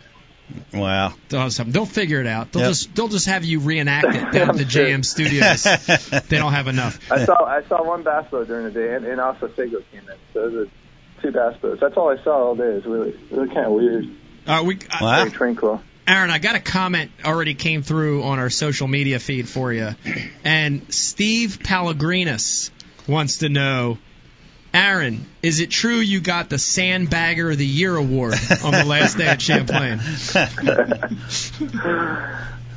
Wow. They'll, have something. They'll figure it out. They'll Yep. just they'll just have you reenact it down at the sure. JM Studios. they don't have enough. I saw I saw one bass boat during the day, and, and also Sago came in. So those are two bass boats. That's all I saw all day. It's really really kind of weird, Uh, we, uh, Wow. very tranquil. Aaron, I got a comment already came through on our social media feed for you, and Steve Pellegrinus wants to know. Aaron, is it true you got the Sandbagger of the Year award on the last day at Champlain?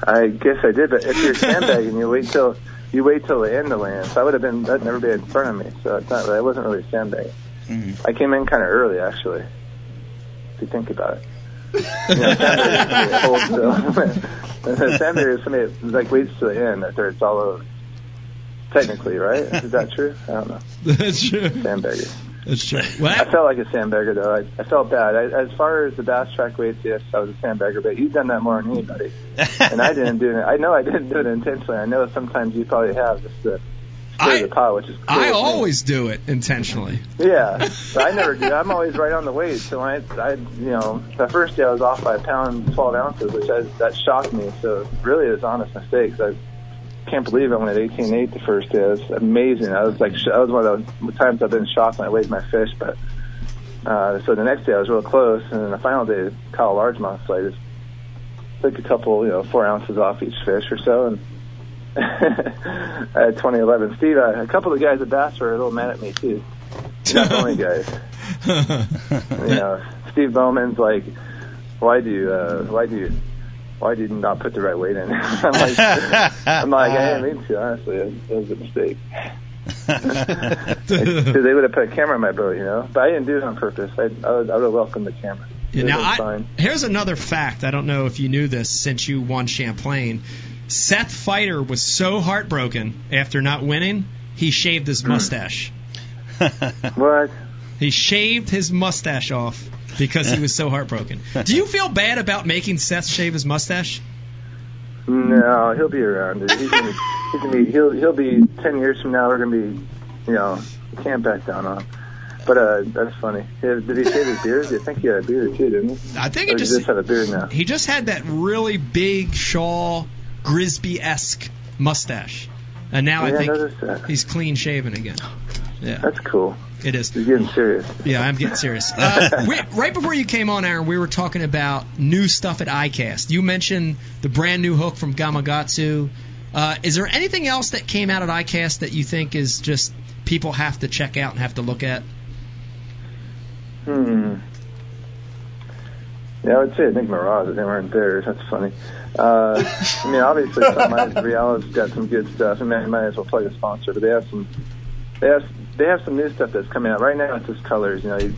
I guess I did, but if you're sandbagging, you wait till you wait till the end to land. So I would have been that'd never been in front of me. So it's not. I wasn't really sandbagging. Mhm. I came in kind of early, actually. If you think about it. You know, sandbagging, you hold still. And a sandbagger is somebody that like waits to the end after it's all over. Technically, right? Is that true? I don't know. That's true. Sandbagger. That's true. I felt like a sandbagger though. I, I felt bad. I, as far as the bass track weights, yes, I was a sandbagger, but you've done that more than anybody. and I didn't do it. I know I didn't do it intentionally. I know sometimes you probably have just to I- the pot, which is cool I with me. always do it intentionally. Yeah, but I never do. I'm always right on the weight. So when I, I, you know, the first day I was off by a pound, 12 ounces, which I, that shocked me. So really, it was honest mistakes. I can't believe I went at 18.8 the first day. It was amazing. I was like, that was one of those times I've been shocked when I weighed my fish. But uh, so the next day I was real close, and then the final day, caught a largemouth. So I just took a couple, you know, four ounces off each fish or so, and. at 2011, Steve, uh, a couple of the guys at Bass were a little mad at me too. Not the only guys. You know, Steve Bowman's like, why do you, uh, why do you, why did you not put the right weight in? I'm like, I'm like, I didn't mean to. Honestly, it was a mistake. Because they would have put a camera on my boat, you know. But I didn't do it on purpose. I, I would, I would have welcomed the camera. Yeah, now, I, here's another fact. I don't know if you knew this since you won Champlain. Seth Feider was so heartbroken after not winning, he shaved his mustache. What? He shaved his mustache off because he was so heartbroken. Do you feel bad about making Seth shave his mustache? No, he'll be around. He's gonna be, he's gonna be, he'll, he'll be ten years from now. We're gonna be, you know, can't back down on. But uh, that's funny. Did he shave his beard? I think he had a beard too, didn't he? I think he just just have a beard now. he just had that really big Shaw Grigsby esque mustache, and now Yeah, I think he's clean shaven again. Yeah, That's cool. it is. He's getting serious. Yeah, I'm getting serious. Uh, we, right before you came on, Aaron, we were talking about new stuff at iCast. You mentioned the brand new hook from Gamakatsu. Uh, is there anything else that came out at iCast that you think is just people have to check out and have to look at? Hmm. Yeah, I would say I think Mirage, they weren't there. That's funny. Uh, I mean, obviously, some Real's got some good stuff. I mean, I might as well play a sponsor, but they have some. They have they have some new stuff that's coming out right now. It's just colors. You know, you,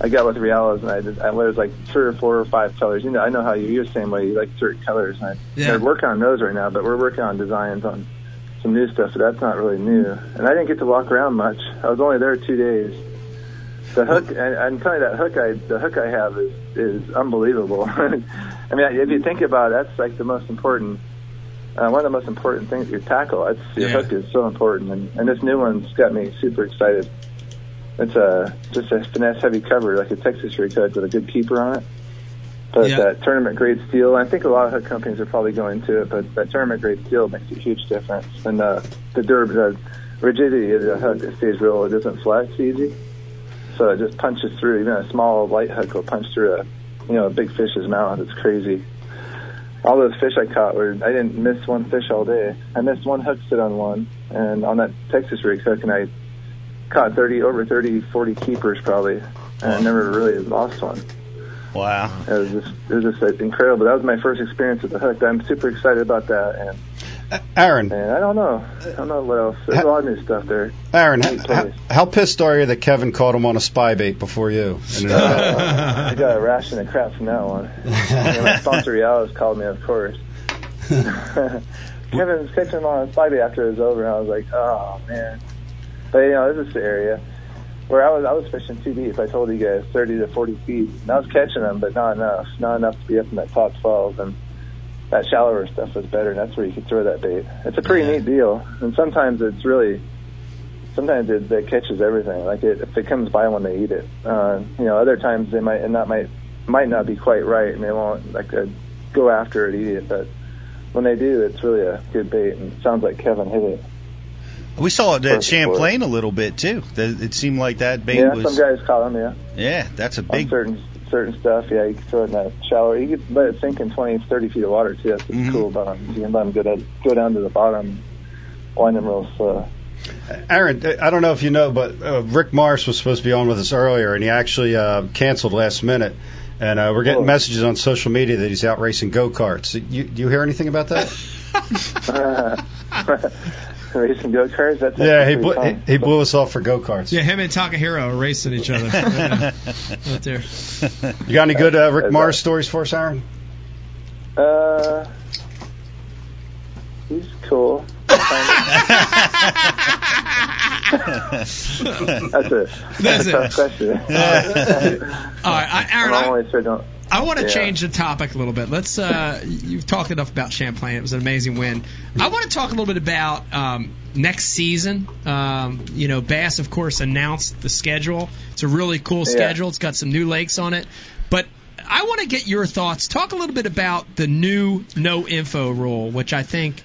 I got with Realis and I did. I was like three or four or five colors. You know, I know how you. You're the same way. You like certain colors. And I, Yeah. They're working on those right now, but we're working on designs on some new stuff. So that's not really new. And I didn't get to walk around much. I was only there two days. The hook, and I'm telling you, that hook I, the hook I have is is unbelievable. I mean, if you think about it, that's like the most important, uh, one of the most important things. Your tackle, that's your Yeah. hook is so important, and, and this new one's got me super excited. It's a just a finesse heavy cover, like a Texas rig hook with a good keeper on it. But Yeah. that tournament grade steel, I think a lot of hook companies are probably going to it, but that tournament grade steel makes a huge difference. And uh, the durab, the rigidity of the hook, it stays real. It doesn't flex easy, so it just punches through. Even a small light hook will punch through a, you know, a big fish's mouth. It's crazy. All those fish I caught were, I didn't miss one fish all day. I missed one hook sit on one, and on that Texas rig hook, and I caught 30, over 30, 40 keepers probably, and I never really lost one. Wow. It was just, it was just incredible. That was my first experience at the hook. I'm super excited about that, and, Aaron, and I don't know, I don't know what else. There's a lot of new stuff there. Aaron, Neat h- how pissed are you that Kevin caught him on a spy bait before you? Uh, I got a ration of crap from that one. and my sponsor Realis called me, of course. Kevin was catching them on a spy bait after it was over, and I was like, oh man. But you know, this is the area where I was. I was fishing too deep. I told you guys, 30 to 40 feet, and I was catching them, but not enough. Not enough to be up in that top 12. And that shallower stuff was better, and that's where you could throw that bait. It's a pretty neat deal, and sometimes it's really. Sometimes it, it catches everything. Like it, if it comes by when they eat it, uh, you know. Other times they might and that might might not be quite right, and they won't like uh, go after it, eat it. But when they do, it's really a good bait, and it sounds like Kevin hit it. We saw it at Champlain a little bit too. It seemed like that bait yeah, was. some guys caught them. Yeah, Yeah, that's a on big. certain certain stuff. Yeah, you can throw it in that shallow. You can let it sink in 20, 30 feet of water too. That's what's Mhm. cool about them. You can let them go down, go down to the bottom, wind them real slow. Aaron, I don't know if you know, but uh, Rick Morris was supposed to be on with us earlier, and he actually uh, canceled last minute. And uh, we're getting Oh. messages on social media that he's out racing go karts. You, do you hear anything about that? Racing go karts. That's yeah, he blew, pretty he, he blew us off for go karts. Yeah, him and Takahiro are racing each other yeah, out there. You got any good uh, Rick Is Morris that- stories for us, Aaron? Uh, he's cool. That's it. That's a it. tough question. All right, I, Aaron, I'm I, always sure don't. I want to Yeah. change the topic a little bit. Let's. Uh, you've talked enough about Champlain. It was an amazing win. I want to talk a little bit about um, next season. Um, you know, Bass, of course, announced the schedule. It's a really cool Yeah. schedule. It's got some new lakes on it. But I want to get your thoughts. Talk a little bit about the new no info rule, which I think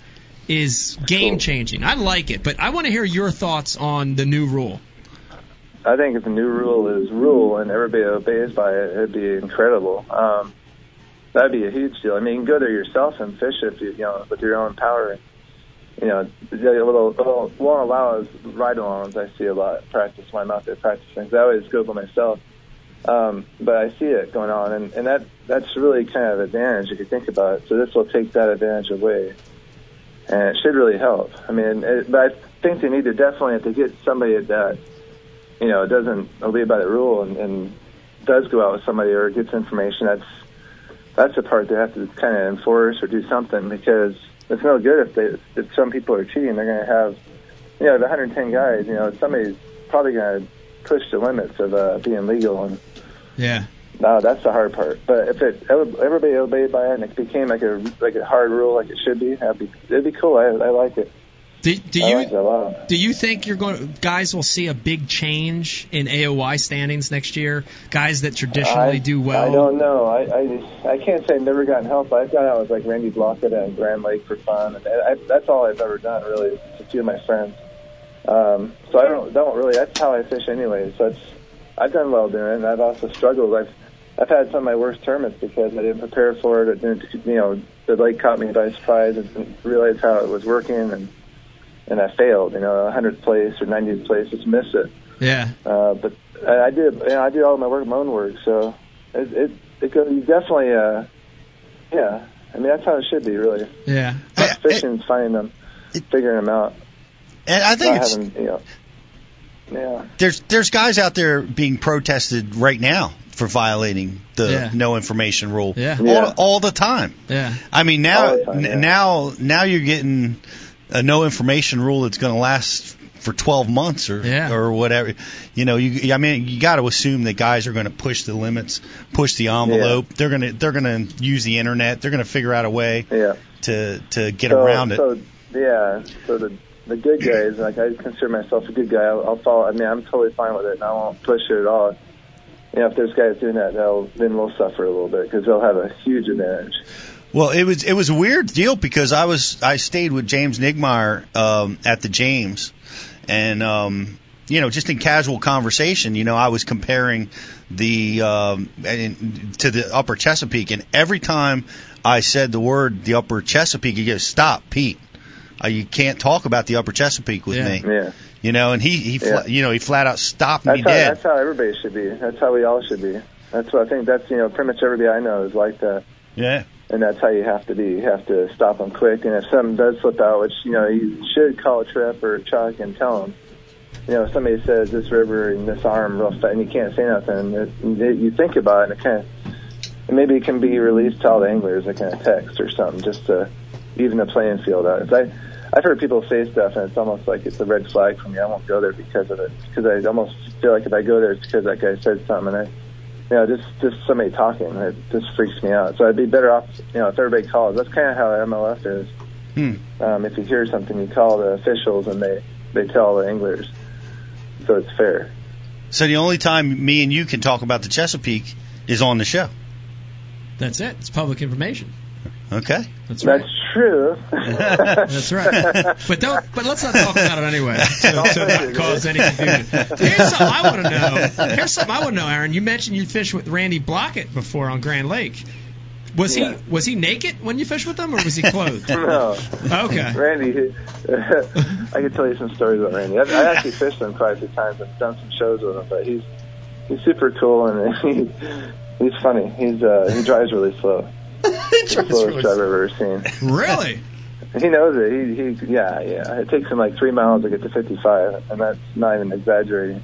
is game changing. I like it, but I want to hear your thoughts on the new rule. I think if the new rule is rule and everybody obeys by it, it'd be incredible. Um, that'd be a huge deal. I mean, go there yourself and fish if you, you know, with your own power. You know, the little, little won't allow us ride-alongs. I see a lot practice when I'm out there practicing. I always go by myself. Um, but I see it going on, and, and that that's really kind of advantage if you think about it. So this will take that advantage away, and it should really help. I mean, it, but I think they need to definitely if they get somebody at that you know it doesn't obey by the rule and, and does go out with somebody or gets information, that's that's the part they have to kind of enforce or do something because it's no good if they if some people are cheating. They're going to have you know the 110 guys. You know somebody's probably going to push the limits of uh, being legal and Yeah. no, that's the hard part. But if it everybody obeyed by it and it became like a like a hard rule like it should be, that'd be it'd be cool. I, I like it. Do, do you like it a lot. Do you think you're going guys will see a big change in AOY standings next year? Guys that traditionally I, do well. I don't know. I, I I can't say I've never gotten help. I've gone out with like Randy Blaukat and Grand Lake for fun, and I, that's all I've ever done really. A few of my friends. Um, so I don't don't really. That's how I fish anyway. So it's I've done well doing it, and I've also struggled. I've I've had some of my worst tournaments because I didn't prepare for it. It didn't, you know, the lake caught me by surprise and didn't realize how it was working, and and I failed. You know, 100th place or 90th place, just miss it. Yeah. Uh, but I, I did, you know, I did all my work, my own work. So it, it, it goes, you definitely, uh, yeah. I mean, that's how it should be, really. Yeah. Fishing's finding them, figuring them out. And I think Not it's having, you know, yeah. there's there's guys out there being protested right now for violating the Yeah. no information rule Yeah. all, all the time. Yeah. I mean now time, n- yeah. now now you're getting a no information rule that's going to last for 12 months or Yeah. or whatever. You know, you I mean you got to assume that guys are going to push the limits, push the envelope. They're going to they're going to use the internet. They're going to figure out a way Yeah. to to get so, around it. So yeah, so the the good guys, like I consider myself a good guy. I'll, I'll follow. I mean, I'm totally fine with it, and I won't push it at all. You know, if there's guys doing that, they'll then we'll suffer a little bit because they'll have a huge advantage. Well, it was it was a weird deal because I was I stayed with James Niggemeyer um, at the James, and um, you know just in casual conversation, you know I was comparing the um, to the Upper Chesapeake, and every time I said the word the Upper Chesapeake, he goes, "Stop, Pete." Uh, you can't talk about the Upper Chesapeake with Yeah. me, Yeah. you know. And he, he, fla- Yeah. you know, he flat out stopped That's me how, dead. that's how everybody should be. That's how we all should be. That's what I think. That's you know pretty much everybody I know is like that, Yeah, and that's how you have to be. You have to stop them quick, and if something does slip out, which you know you should call a trip or Chuck and tell them. You know, if somebody says this river and this arm real fast, and you can't say nothing. It, it, you think about it, and it kind of maybe it can be released to all the anglers, like in a text or something, just to even the playing field out. I I've heard people say stuff, and it's almost like it's a red flag for me. I won't go there because of it, because I almost feel like if I go there, it's because that guy said something, and I, you know, just just somebody talking, it just freaks me out. So I'd be better off, you know, if everybody calls. That's kind of how MLF is. Hmm. Um, if you hear something, you call the officials, and they they tell the anglers, so it's fair. So the only time me and you can talk about the Chesapeake is on the show. That's it. It's public information. Okay. That's right. That's true. That's right. But don't. But let's not talk about it anyway. So, so not cause any confusion. Here's something I want to know. Here's something I want to know, Aaron. You mentioned you fished with Randy Blaukat before on Grand Lake. Was Yeah. he was he naked when you fished with him, or was he clothed? no. Okay. Randy, he- I could tell you some stories about Randy. I've, I actually fished with him quite a few times and done some shows with him, but he's he's super cool and he, he's funny. He's uh, he drives really slow. The slowest driver I've ever seen. Really? He knows it. He he yeah yeah. It takes him like three miles to get to 55, and that's not even exaggerating.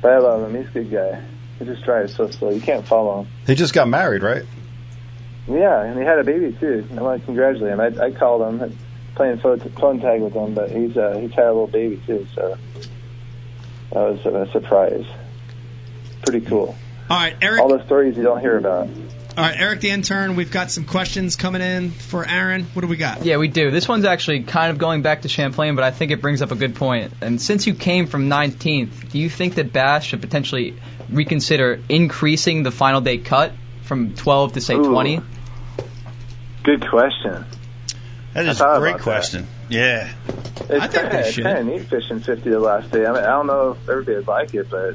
But I love him. He's a good guy. He just drives so slow. You can't follow him. He just got married, right? Yeah, and he had a baby too. I want to congratulate him. I, I called him. playing phone, phone tag with him, but he's uh, he's had a little baby too, so that was a surprise. Pretty cool. All right, Eric. All the stories you don't hear about. All right, Eric the intern. We've got some questions coming in for Aaron. What do we got? Yeah, we do. This one's actually kind of going back to Champlain, but I think it brings up a good point. And since you came from 19th, do you think that Bass should potentially reconsider increasing the final day cut from 12 to say Ooh. 20? Good question. That is a great about that. question. Yeah. It's I think kind they of it's should. kind of neat fishing 50 the last day. I mean, I don't know if everybody would like it, but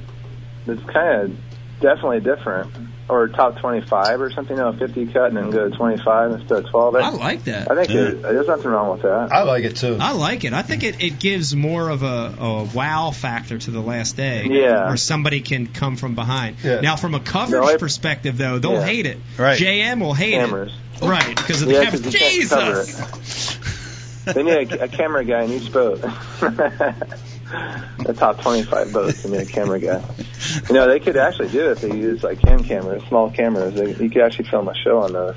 it's kind of definitely different. Or top 25 or something, you know, 50 cut and then go to 25 instead of 12. I like that. I think Yeah. it, there's nothing wrong with that. I like it too. I like it. I think it, it gives more of a, a wow factor to the last day. Yeah. Where somebody can come from behind. Yeah. Now, from a coverage No, I- perspective, though, they'll Yeah. hate it. Right. JM will hate Cameras. it. Right, because of the Yeah, cameras. 'cause can't cover Jesus! They need a, a camera guy in each boat. the top 25 boats, they need a camera guy. You know, they could actually do it if they use like cam cameras, small cameras. They, you could actually film a show on those.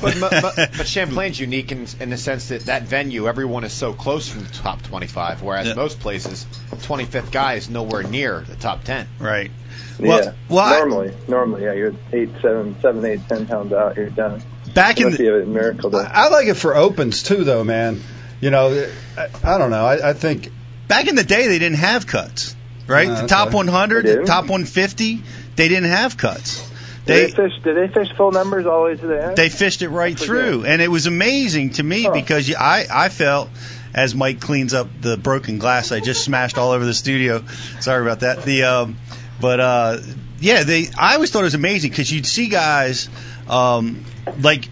But, but, but, but Champlain's unique in, in the sense that that venue, everyone is so close from the top 25, whereas Yeah. most places, 25th guy is nowhere near the top 10. Right. Well, yeah. well, I- normally, normally, yeah, you're eight, seven, seven, eight, ten pounds out. You're done. back in the, you have a miracle day. I like it for opens too, though, man. You know, I, I don't know. I, I think back in the day they didn't have cuts, right? Uh, the top okay. 100, the top 150, they didn't have cuts. Did They they fish? Did they fish full numbers all the way to the end? they fished it right through, and it was amazing to me Huh. because I I felt as Mike cleans up the broken glass I just smashed all over the studio. Sorry about that. The um, but uh, yeah, they I always thought it was amazing because you'd see guys um, like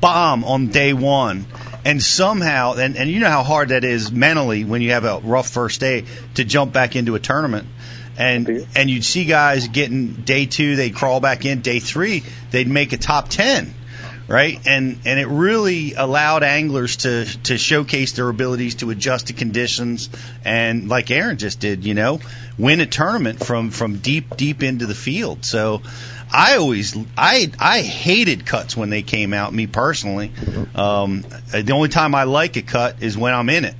bomb on day one. And somehow, and, and you know how hard that is mentally when you have a rough first day to jump back into a tournament and and you'd see guys getting day two, they'd crawl back in. Day three, they'd make a top ten, right? And and it really allowed anglers to to showcase their abilities to adjust to conditions, and like Aaron just did, you know, win a tournament from from deep deep into the field. So. I always I I hated cuts when they came out. Me personally, um, the only time I like a cut is when I'm in it,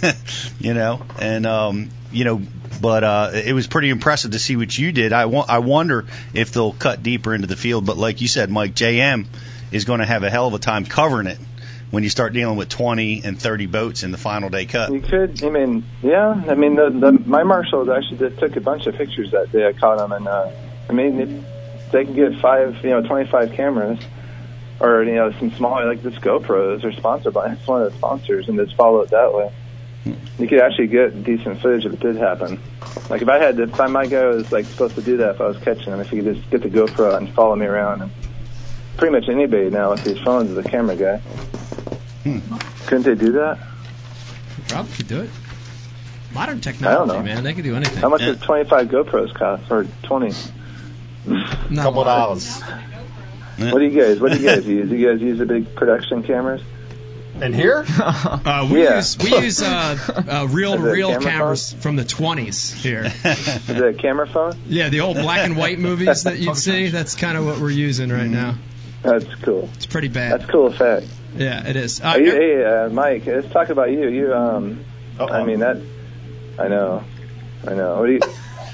you know. And um, you know, but uh, it was pretty impressive to see what you did. I wa- I wonder if they'll cut deeper into the field. But like you said, Mike, JM is going to have a hell of a time covering it when you start dealing with 20 and 30 boats in the final day cut. You could. I mean, yeah. I mean, the, the my marshals actually did, took a bunch of pictures that day. I caught them, and uh, I mean, they can get five, you know, 25 cameras, or you know, some small like this GoPros are sponsored by it's one of the sponsors, and just follow it that way. You could actually get decent footage if it did happen. Like if I had to, if I, my guy was like supposed to do that if I was catching him, if he could just get the GoPro and follow me around, and pretty much anybody now with these phones is a camera guy. Couldn't they do that? Probably could do it. Modern I don't technology, know. man. They could do anything. How much does 25 GoPros cost? Or 20? Not a couple lot. dollars. What do you guys? What do you guys use? Do you guys use the big production cameras? And here, Uh, we Yeah. use we use uh, uh, reel to Is it a reel camera cameras from the 20s here. Is it a camera phone? Yeah, the old black and white movies that you'd see. That's kind of what we're using right now. That's cool. It's pretty bad. That's cool effect. Yeah, it is. Uh, you, hey, uh, Mike, let's talk about you. You, um, oh I mean that. I know, I know. What are you?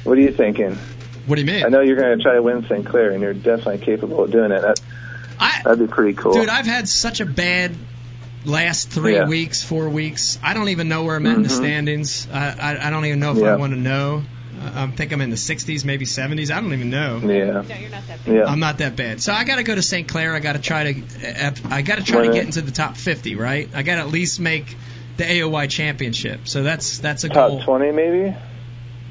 What are you thinking? What do you mean? I know you're going to try to win St. Clair, and you're definitely capable of doing it. That, I, that'd be pretty cool. dude, I've had such a bad last three Yeah. weeks, four weeks. I don't even know where I'm at in the Mhm. standings. I, I I don't even know if I want to know. Uh, I think I'm in the 60s, maybe 70s. I don't even know. yeah. No, you're not that bad. Yeah. I'm not that bad. So I got to go to St. Clair. I got to try to uh, I got to try to get it. into the top 50, right? I got to at least make the AOY championship. So that's that's a Top goal. 20 maybe.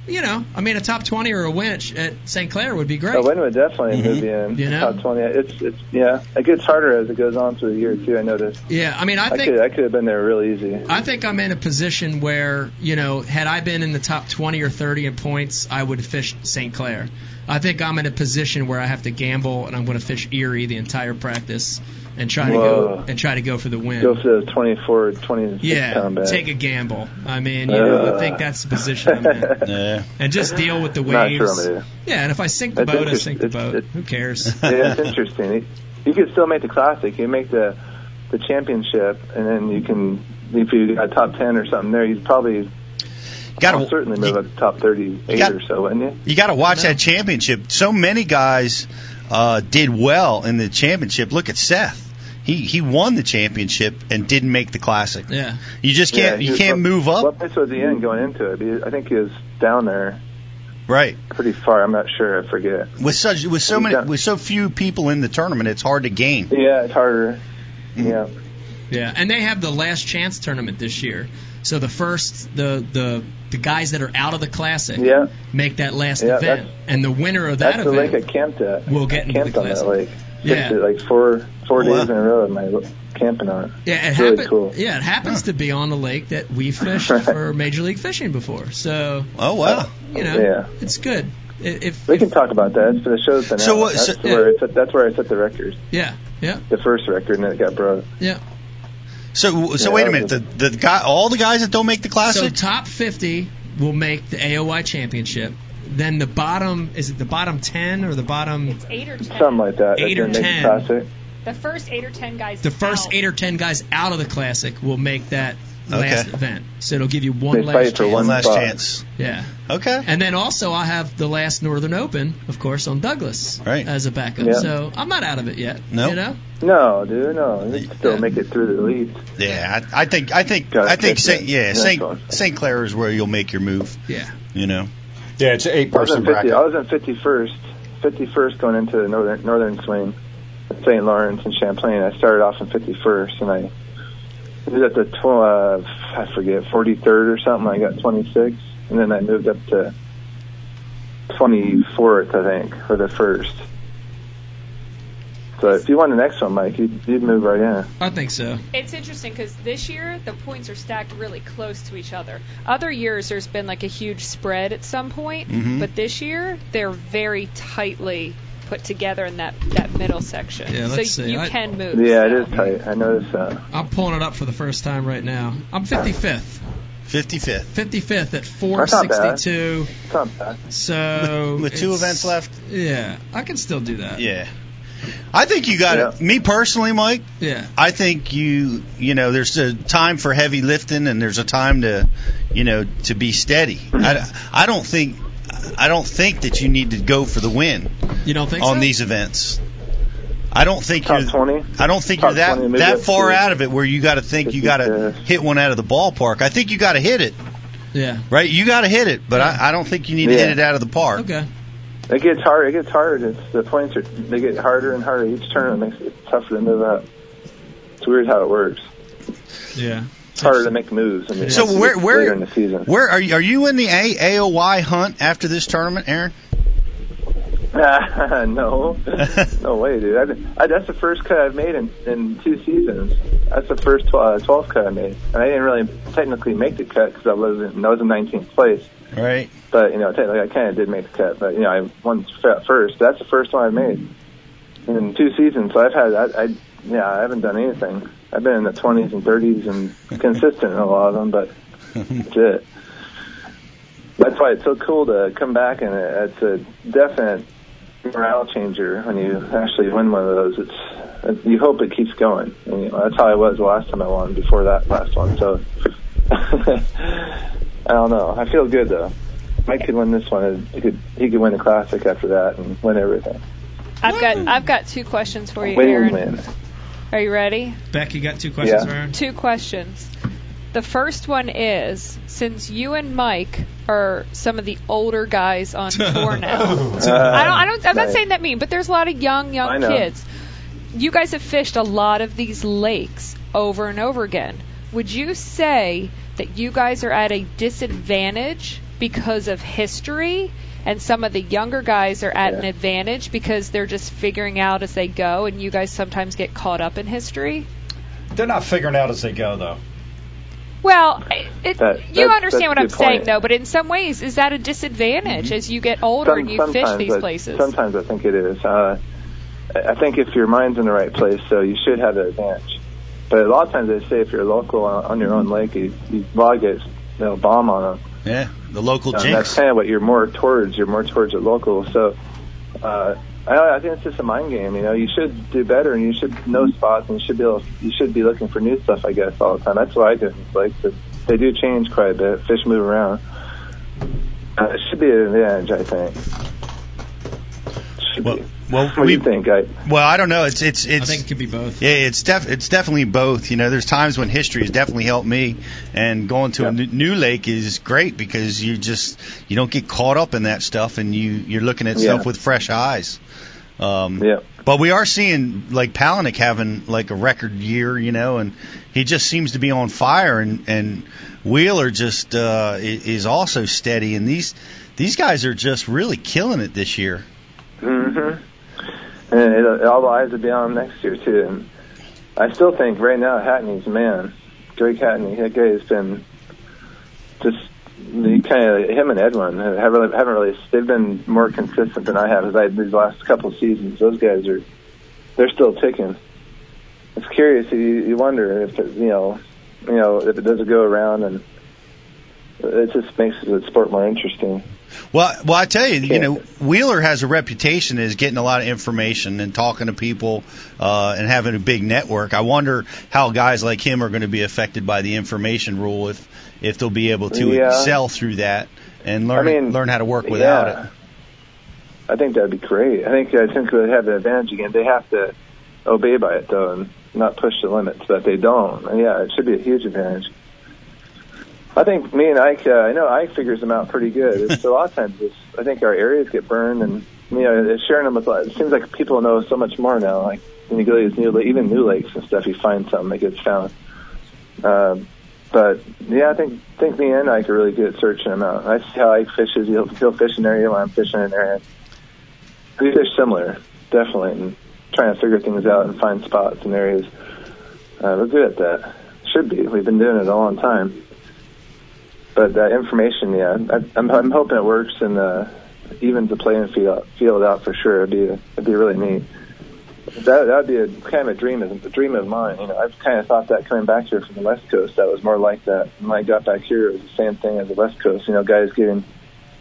You know, I mean a top 20 or a win at, at St. Clair would be great. A win would definitely Mhm. move you in. You know? Top 20. It's it's yeah. It gets harder as it goes on through the year too. I noticed. Yeah, I mean I I think could I could have been there real easy. I think I'm in a position where, you know, had I been in the top 20 or 30 in points, I would have fished St. Clair. I think I'm in a position where I have to gamble and I'm going to fish Erie the entire practice and try to go and try to go for the win. Go for the 24, 26 yeah, pound bag. take a gamble. I mean, you know, I Uh. think that's the position I'm in. Yeah. And just deal with the waves. sure I'm gonna do. Yeah, and if I sink the That's boat, I sink the it's- boat. it's- Who cares? yeah, it's interesting. You could still make the classic. You make the the championship, and then you can if you got top ten or something there, you'd probably Gotta- certainly move up to top thirty-eight got- or so, wouldn't you? You got to watch that championship. So many guys uh, did well in the championship. Look at Seth. He he won the championship and didn't make the classic. Yeah. You just can't Yeah, you can't move up. What place was he in going into it? He- I think he was down there Right. pretty far. I'm not sure. I forget. With such with so many with so few people in the tournament, it's hard to gain. Yeah, it's harder. Mm-hmm. Yeah. Yeah, and they have the last chance tournament this year. So the first, the the the guys that are out of the classic Yeah. make that last Yeah, event, and the winner of that That's the event lake I camped at. will get I into the camped on that classic. lake. Yeah. Just, like four four Oh, wow. days in a row. Am I camping on it? Yeah, it It's really happen- cool. Yeah, it happens to be on the lake that we fished for Major League Fishing before. So Oh wow. Uh, you know, Yeah. it's good. If, We can talk about that. It's for the show's been So out. what- That's so- where I set, that's where I set the record. yeah, yeah, The first record, and then it got broke. yeah. So so Yeah, wait a minute. The the guy all the guys that don't make the classic. So top 50 will make the AOY championship. Then the bottom is it the bottom 10 or the bottom It's eight or ten. Something like that. Eight that or 10. the. The first eight or ten guys. the first out. eight or ten guys out of the classic will make that last Okay. event. So it'll give you one They last chance. one last spot. chance. Yeah. Okay. And then also I have the last Northern Open, of course, on Douglas Right. as a backup. Yeah. So I'm not out of it yet. No. You know? No, dude, no. You can still Yeah. make it through the lead. Yeah, I, I think I think Gotta I think Saint, that. yeah Saint. St. Clair is where you'll make your move. Yeah. You know. Yeah, it's an eight I was in person bracket. I was in 51st. 51st going into the northern northern swing at St. Lawrence and Champlain. I started off in 51st, and I was at the tw- uh, I forget 43rd or something. I got 26, and then I moved up to 24th, I think, for the first. So if you won the next one, Mike, you'd, you'd move right in. I think so. It's interesting because this year the points are stacked really close to each other. Other years there's been like a huge spread at some point, Mhm. but this year they're very tightly put together in that that middle section. Yeah, so let's see. you I- can move. Yeah, it is tight. I noticed that. I'm pulling it up for the first time right now. I'm 55th. 55th. 55th at That's not bad. 462. Not bad. So With- with two events left? Yeah, I can still do that. Yeah. I think you got it. Me personally, Mike. Yeah. I think you you know there's a time for heavy lifting and there's a time to you know to be steady. Mm-hmm. I, I don't think I don't think that you need to go for the win You don't think on so? these events. I don't think Top you're 20. I don't think Top you're that 20, that far out of it where you got to think you got to hit one out of the ballpark. I think you got to hit it, Yeah. right? You got to hit it, but I, I don't think you need to hit it out of the park. Okay. It gets hard. It gets hard. It's the points are they get harder and harder each tournament. It makes it tougher to move up. It's weird how it works. Yeah. It's harder to make moves. I mean, So where- where- in the season? Where are you? Are you in the A- AOY hunt after this tournament, Aaron? no, no way, dude. I, I, that's the first cut I've made in, in two seasons. That's the first tw- uh, 12th cut I made, and I didn't really technically make the cut because I wasn't. I was in 19th place, Right. but you know, technically I kind of did make the cut. But you know, I won first. That's the first one I've made in two seasons. So I've had, I, I yeah, I haven't done anything. I've been in the 20s and 30s and consistent in a lot of them, but that's it. That's why it's so cool to come back and it's a definite morale changer when you actually win one of those. It's you hope it keeps going. And, you know, that's how I was the last time I won before that last one. So I don't know. I feel good though. Mike could win this one. He could he could win the classic after that and win everything. I've got I've got two questions for you, Aaron. Win. Are you ready? Beck, you got two questions Yeah. for Aaron? Two questions. The first one is since you and Mike are some of the older guys on oh. tour now. Uh, I don't. I don't. I'm not saying that mean, but there's a lot of young, I young know. kids. You guys have fished a lot of these lakes over and over again. Would you say that you guys are at a disadvantage because of history, and some of the younger guys are at an advantage because they're just figuring out as they go, and you guys sometimes get caught up in history? They're not figuring out as they go, though. Well, it, That- you understand what I'm good saying, though. But in some ways, is that a disadvantage as you get older Some- and you fish these I- places? Sometimes I think it is. Uh, I I think if your mind's in the right place, so you should have an advantage. But a lot of times they say if you're local on, on your own lake, you, you log it, they'll bomb on them. Yeah. The local jinx. that's kind of what you're more towards. You're more towards a local. So uh, I, I think it's just a mind game. You know, you should do better, and you should know spots, and you should be able, you should be looking for new stuff. I guess all the time. That's what I do. It's like but they do change quite a bit. Fish move around. Uh, it should be an advantage, I think. Should Well, be. Well, what do we, you think? I, well, I don't know. It's it's it's. I think it could be both. Yeah, it's def it's definitely both. You know, there's times when history has definitely helped me, and going to a new, new lake is great because you just you don't get caught up in that stuff, and you you're looking at stuff Yeah. with fresh eyes. Um, yeah. But we are seeing like Palaniuk having like a record year, you know, and he just seems to be on fire, and and Wheeler just uh, i- is also steady, and these these guys are just really killing it this year. hmm And it, all the eyes will be on him next year too. And I still think right now Hackney's man, Greg Hackney. That guy has been just the kind of him and Edwin haven't really, haven't really. They've been more consistent than I have. As I these last couple of seasons, those guys are they're still ticking. It's curious. You, you wonder if it, you know, you know, if it doesn't go around, and it just makes the sport more interesting. Well, well, I tell you, you know, Wheeler has a reputation as getting a lot of information and talking to people uh, and having a big network. I wonder how guys like him are going to be affected by the information rule if if they'll be able to Yeah. excel through that and learn I mean, learn how to work without yeah. it. I think that'd be great. I think I think they'd have an advantage again. They have to obey by it though, and not push the limits. But they don't. And yeah, it should be a huge advantage. I think me and Ike, uh, I know Ike figures them out pretty good. It's a lot of times, it's, I think our areas get burned, and you know, sharing them with. It seems like people know so much more now. Like when you go to these new, even new lakes and stuff, you find something that gets found. Um, but yeah, I think think me and Ike are really good at searching them out. I see how Ike fishes. He'll, he'll fish an area while I'm fishing an area. We fish similar, definitely, and trying to figure things out and find spots and areas. Uh, we're good at that. Should be. We've been doing it a long time. But uh, information, yeah, I, I'm, I'm hoping it works and uh, evens the playing field, field out for sure. It'd be it'd be really neat. That that'd be a kind of a dream, a dream of mine. You know, I've kind of thought that coming back here from the West Coast, that was more like that. When I got back here, it was the same thing as the West Coast. You know, guys getting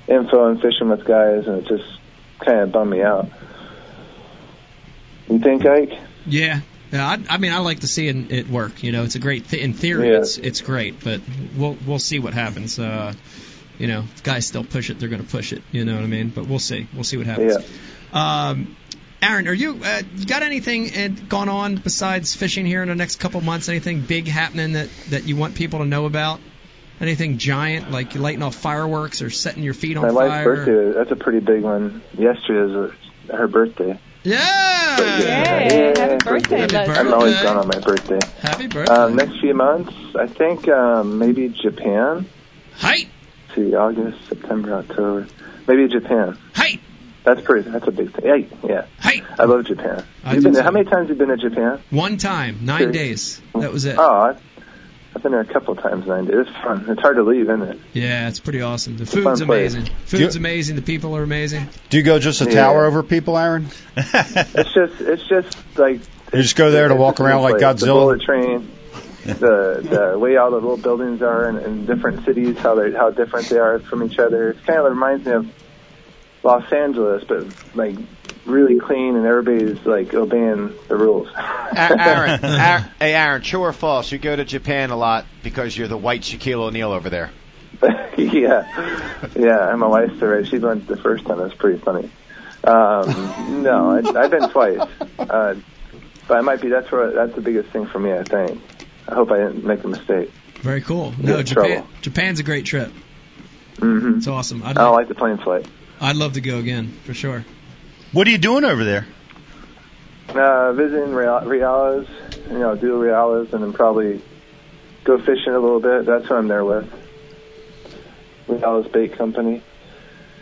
info and fishing with guys, and it just kind of bummed me out. You think, Ike? Yeah. Yeah, I, I mean, I like to see it, it work. You know, it's a great th- in theory. Yeah. It's it's great, but we'll we'll see what happens. Uh, you know, if guys still push it, they're going to push it. You know what I mean? But we'll see. We'll see what happens. Um, Aaron, are you uh, you got anything uh, going on besides fishing here in the next couple months? Anything big happening that that you want people to know about? Anything giant like lighting off fireworks or setting your feet on My wife's fire? birthday, that's a pretty big one. Yesterday was her birthday. Yeah. Yay, happy birthday, Happy Leslie. I'm always birthday. gone on my birthday. Happy birthday. Um, next few months, I think um, maybe Japan. Hi. See, August, September, October, maybe Japan. Hi. That's pretty. That's a big thing. Yeah, yeah. Hi. I love Japan. I You've been too. how many times have you been to Japan? One time, nine Sure. days. That was it. Oh, I, I've been there a couple of times. Nine days. It's fun. It's hard to leave, isn't it? Yeah, it's pretty awesome. The a fun food's place. amazing. Food's amazing. The people are amazing. Do you go just to Yeah. tower over people, Aaron? It's just, it's just like You just go there to walk around like Godzilla. The Godzilla? bullet train, the the way all the little buildings are in, in different cities, how they how different they are from each other. It kind of reminds me of Los Angeles, but like really clean and everybody's like obeying the rules. A- Aaron, Aaron, hey Aaron, true or false? You go to Japan a lot because you're the white Shaquille O'Neal over there. yeah, yeah. And my wife's there. She went the first time. That's pretty funny. Um, no, I, I've been twice, uh, but I might be. That's where that's the biggest thing for me. I think. I hope I didn't make a mistake. Very cool. No, Japan. trouble. Japan's a great trip. hmm It's awesome. I'd I don't like, like the plane flight. I'd love to go again for sure. What are you doing over there? Uh, visiting Real- Realis, you know, do Realis, and then probably go fishing a little bit. That's what I'm there with. Realis Bait Company.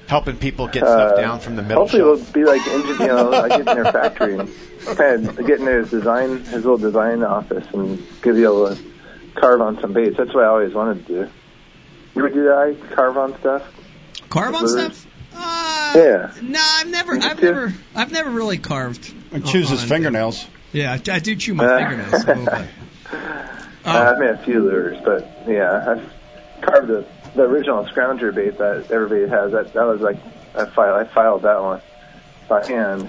Helping people get stuff Uh, down from the middle Hopefully, shelf. it'll be like engine. You know, I get in their factory and kind of get in his design, his little design office, and give you a to carve on some baits. That's what I always wanted to do. You ever do that? I carve on stuff. Carve on stuff? Uh, Yeah. No, I've never. I've do? never. I've never really carved. And chews his fingernails. Yeah, I, I do chew my Uh, fingernails a little bit. Uh, I've made a few lures, but yeah, I've carved the the original scrounger bait that everybody has. That that was like I filed I filed that one by hand.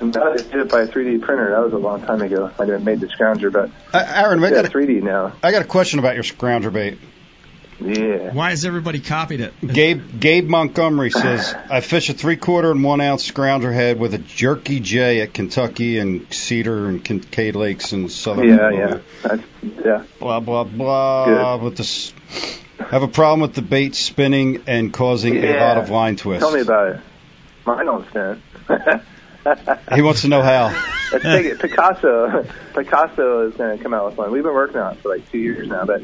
And now they did it by a 3D printer. That was a long time ago. I didn't made the scrounger, but Uh, Aaron, I yeah, got, a, 3D now. I got a question about your scrounger bait. Yeah. Why has everybody copied it? Gabe Gabe Montgomery says I fish a three quarter and one ounce scrounger head with a jerky J at Kentucky and Cedar and Kincaid Lakes in southern. Yeah, Illinois. yeah. That's, yeah. Blah blah blah. Good. With this, have a problem with the bait spinning and causing a Yeah. lot of line twists. Tell me about it. Mine don't spin. He wants to know how. Let's take it. Picasso. Picasso is going to come out with one. We've been working on it for like two years now, but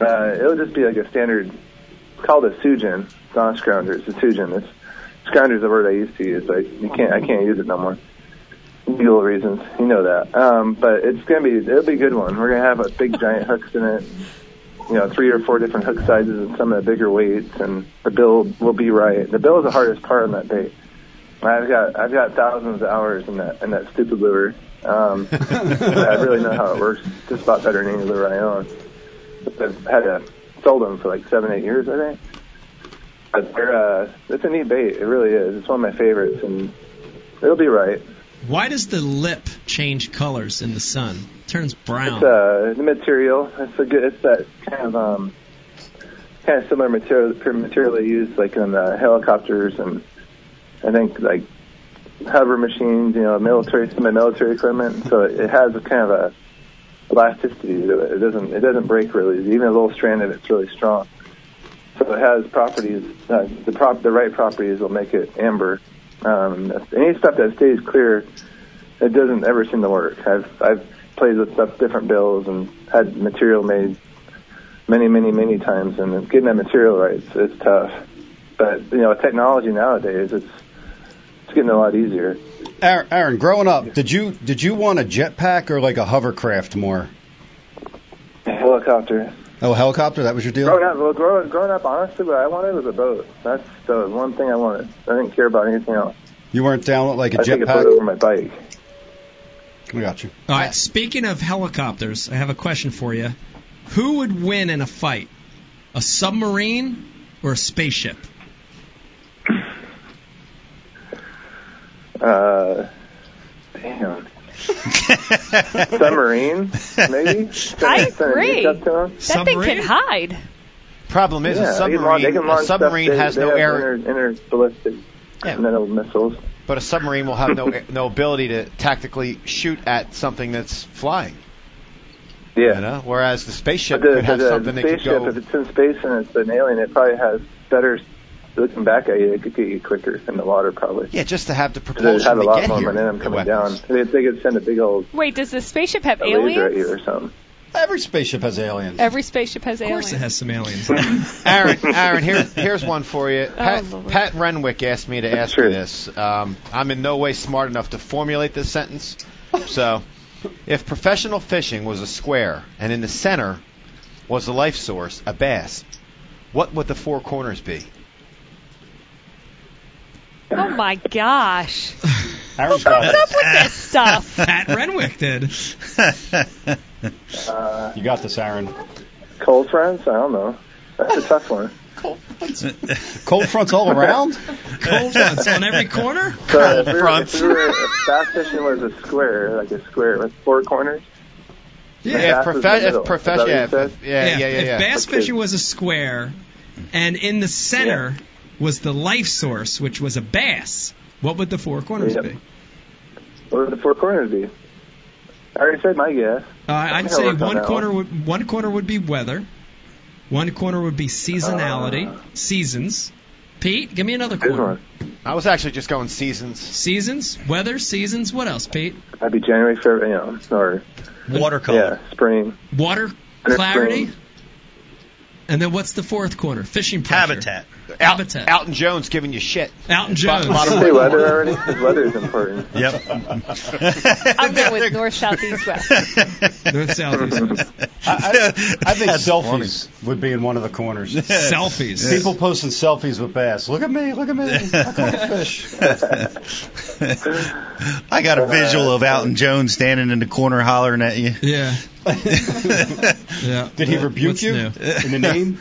uh, it'll just be like a standard. It's called a sujin. It's not a scrounger. It's a sujin. It's scrounger is the word I used to use. Like you can't. I can't use it no more. Legal reasons. You know that. Um, but it's gonna be. It'll be a good one. We're gonna have a big giant hooks in it. You know, three or four different hook sizes and some of the bigger weights, and the bill will be right. The bill is the hardest part on that bait. I've got I've got thousands of hours in that in that stupid lure. Um, I really know how it works just about better than any lure I own. I've had to sold them for like seven eight years I think. But they're uh, it's a neat bait. It really is. It's one of my favorites, and it'll be right. Why does the lip change colors in the sun? It turns brown. It's uh the material. It's a good. It's that kind of um kind of similar material material they use like in the helicopters and I think like hover machines. You know, military some of the military equipment. So it, it has a kind of a elasticity to it. It doesn't it doesn't break really. Even a little strand of it's really strong. So it has properties. Uh, the prop the right properties will make it amber. Um, any stuff that stays clear, it doesn't ever seem to work. I've I've played with stuff different bills and had material made many many many times, and getting that material right it's, it's tough. But you know, technology nowadays it's it's getting a lot easier. Aaron, Aaron, growing up, did you did you want a jetpack or like a hovercraft more? Helicopter. Oh, helicopter. That was your deal. Growing up, well, growing, growing up, honestly, what I wanted was a boat. That's the one thing I wanted. I didn't care about anything else. You weren't down with like a I take a boat jetpack. over my bike. We got you. All right. Speaking of helicopters, I have a question for you. Who would win in a fight? A submarine or a spaceship? Uh, damn. Submarine, maybe. I agree. nuke up to 'em? That thing can hide. Problem is, yeah, a they can launch, submarine, they can a submarine has they no have air, Inter, inter ballistic no missiles. but a submarine will have no no ability to tactically shoot at something that's flying. Yeah. You know? Whereas the spaceship But the, could have the, something the that could spaceship, go. if it's in space and it's an alien, it probably has better. Looking back at you, it could get you quicker in the water, probably. Yeah, just to have the 'Cause propulsion They have a lot more here. momentum the coming down. They, they could send a big old Wait, does the spaceship have a laser at you aliens? or something. Every spaceship has aliens. Every spaceship has aliens. Of course, aliens. it has some aliens. Aaron, Aaron, here, here's one for you. Pat, Oh, Pat Renwick asked me to ask you this. Um, I'm in no way smart enough to formulate this sentence. So, if professional fishing was a square and in the center was the life source, a bass, what would the four corners be? Oh my gosh. Aaron's Who got comes up with this stuff? Pat Renwick did. Uh, You got this, Aaron. cold friends? I don't know. That's a tough one. Cold fronts all around. Cold fronts on every corner. So if, we were, fronts. if, we were, if bass fishing was a square, like a square with four corners, Yeah. if, profe- if middle. profession, yeah, if- said? yeah, yeah, yeah, if bass Okay. fishing was a square, and in the center was the life source, which was a bass, what would the four corners Yep. be? what would the four corners be? I already said my guess. Uh, I'd say I'll on one that corner one. would one corner would be weather, one corner would be seasonality, Uh. seasons. Pete, give me another Good corner. one. I was actually just going seasons. Seasons, weather, seasons. What else, Pete? That'd be January, February, you know, or Watercolor. yeah, spring. Water, clarity, spring. and then what's the fourth corner? Fishing pressure. Habitat. Al- Alton Jones giving you shit. Alton Jones. Bottom- Say weather already? Because weather is important. Yep. I'm going with north, south, east, west. North, south, east, west. I, I, I think That's selfies would be in one of the corners. Selfies. People posting selfies with bass. Look at me, look at me. I caught a fish. I got a visual of Alton Jones standing in the corner hollering at you. Yeah. yeah. Did he rebuke What's you New? in the name?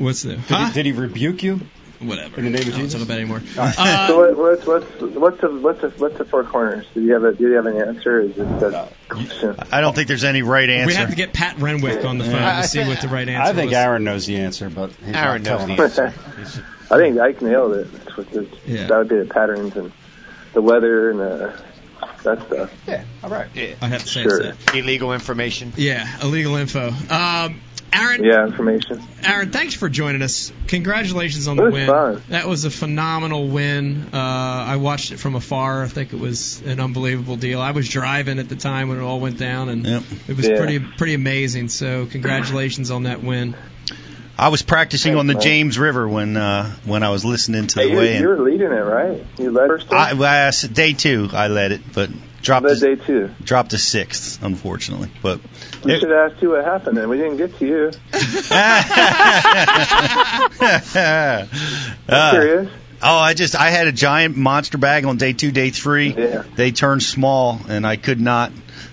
What's new? Did, Huh? he, did he rebuke you? whatever. In the name of I don't Jesus. talk about it anymore. so Uh, what, what's what's what's the what's the what's the four corners? Do you have a do you have an answer? Is it a question? I don't think there's any right answer. we have to get Pat Renwick on the phone Yeah. to see what the right answer is. I think was. Aaron knows the answer, but he's Aaron not knows telling the answer. I think Ike nailed it. That's the, Yeah. That would be the patterns and the weather and the that stuff. Yeah, all right. Yeah, I'd have to say Sure. it's that. Illegal information. Yeah, illegal info. Um, Aaron, Yeah, information. Aaron, thanks for joining us. Congratulations on It the was win. fun. That was a phenomenal win. Uh, I watched it from afar. I think it was an unbelievable deal. I was driving at the time when it all went down, and Yep. it was Yeah. pretty pretty amazing. So congratulations on that win. I was practicing on the man. James River when uh, when I was listening to the Hey, you, weigh-in. you were leading it, right? You led first. I, well, I said day two, I led it, but dropped led to, day two. dropped to sixth, unfortunately. But We should ask you what happened, and we didn't get to you. Uh, Curious. oh, I just I had a giant monster bag on day two, day three. Yeah. They turned small, and I could not.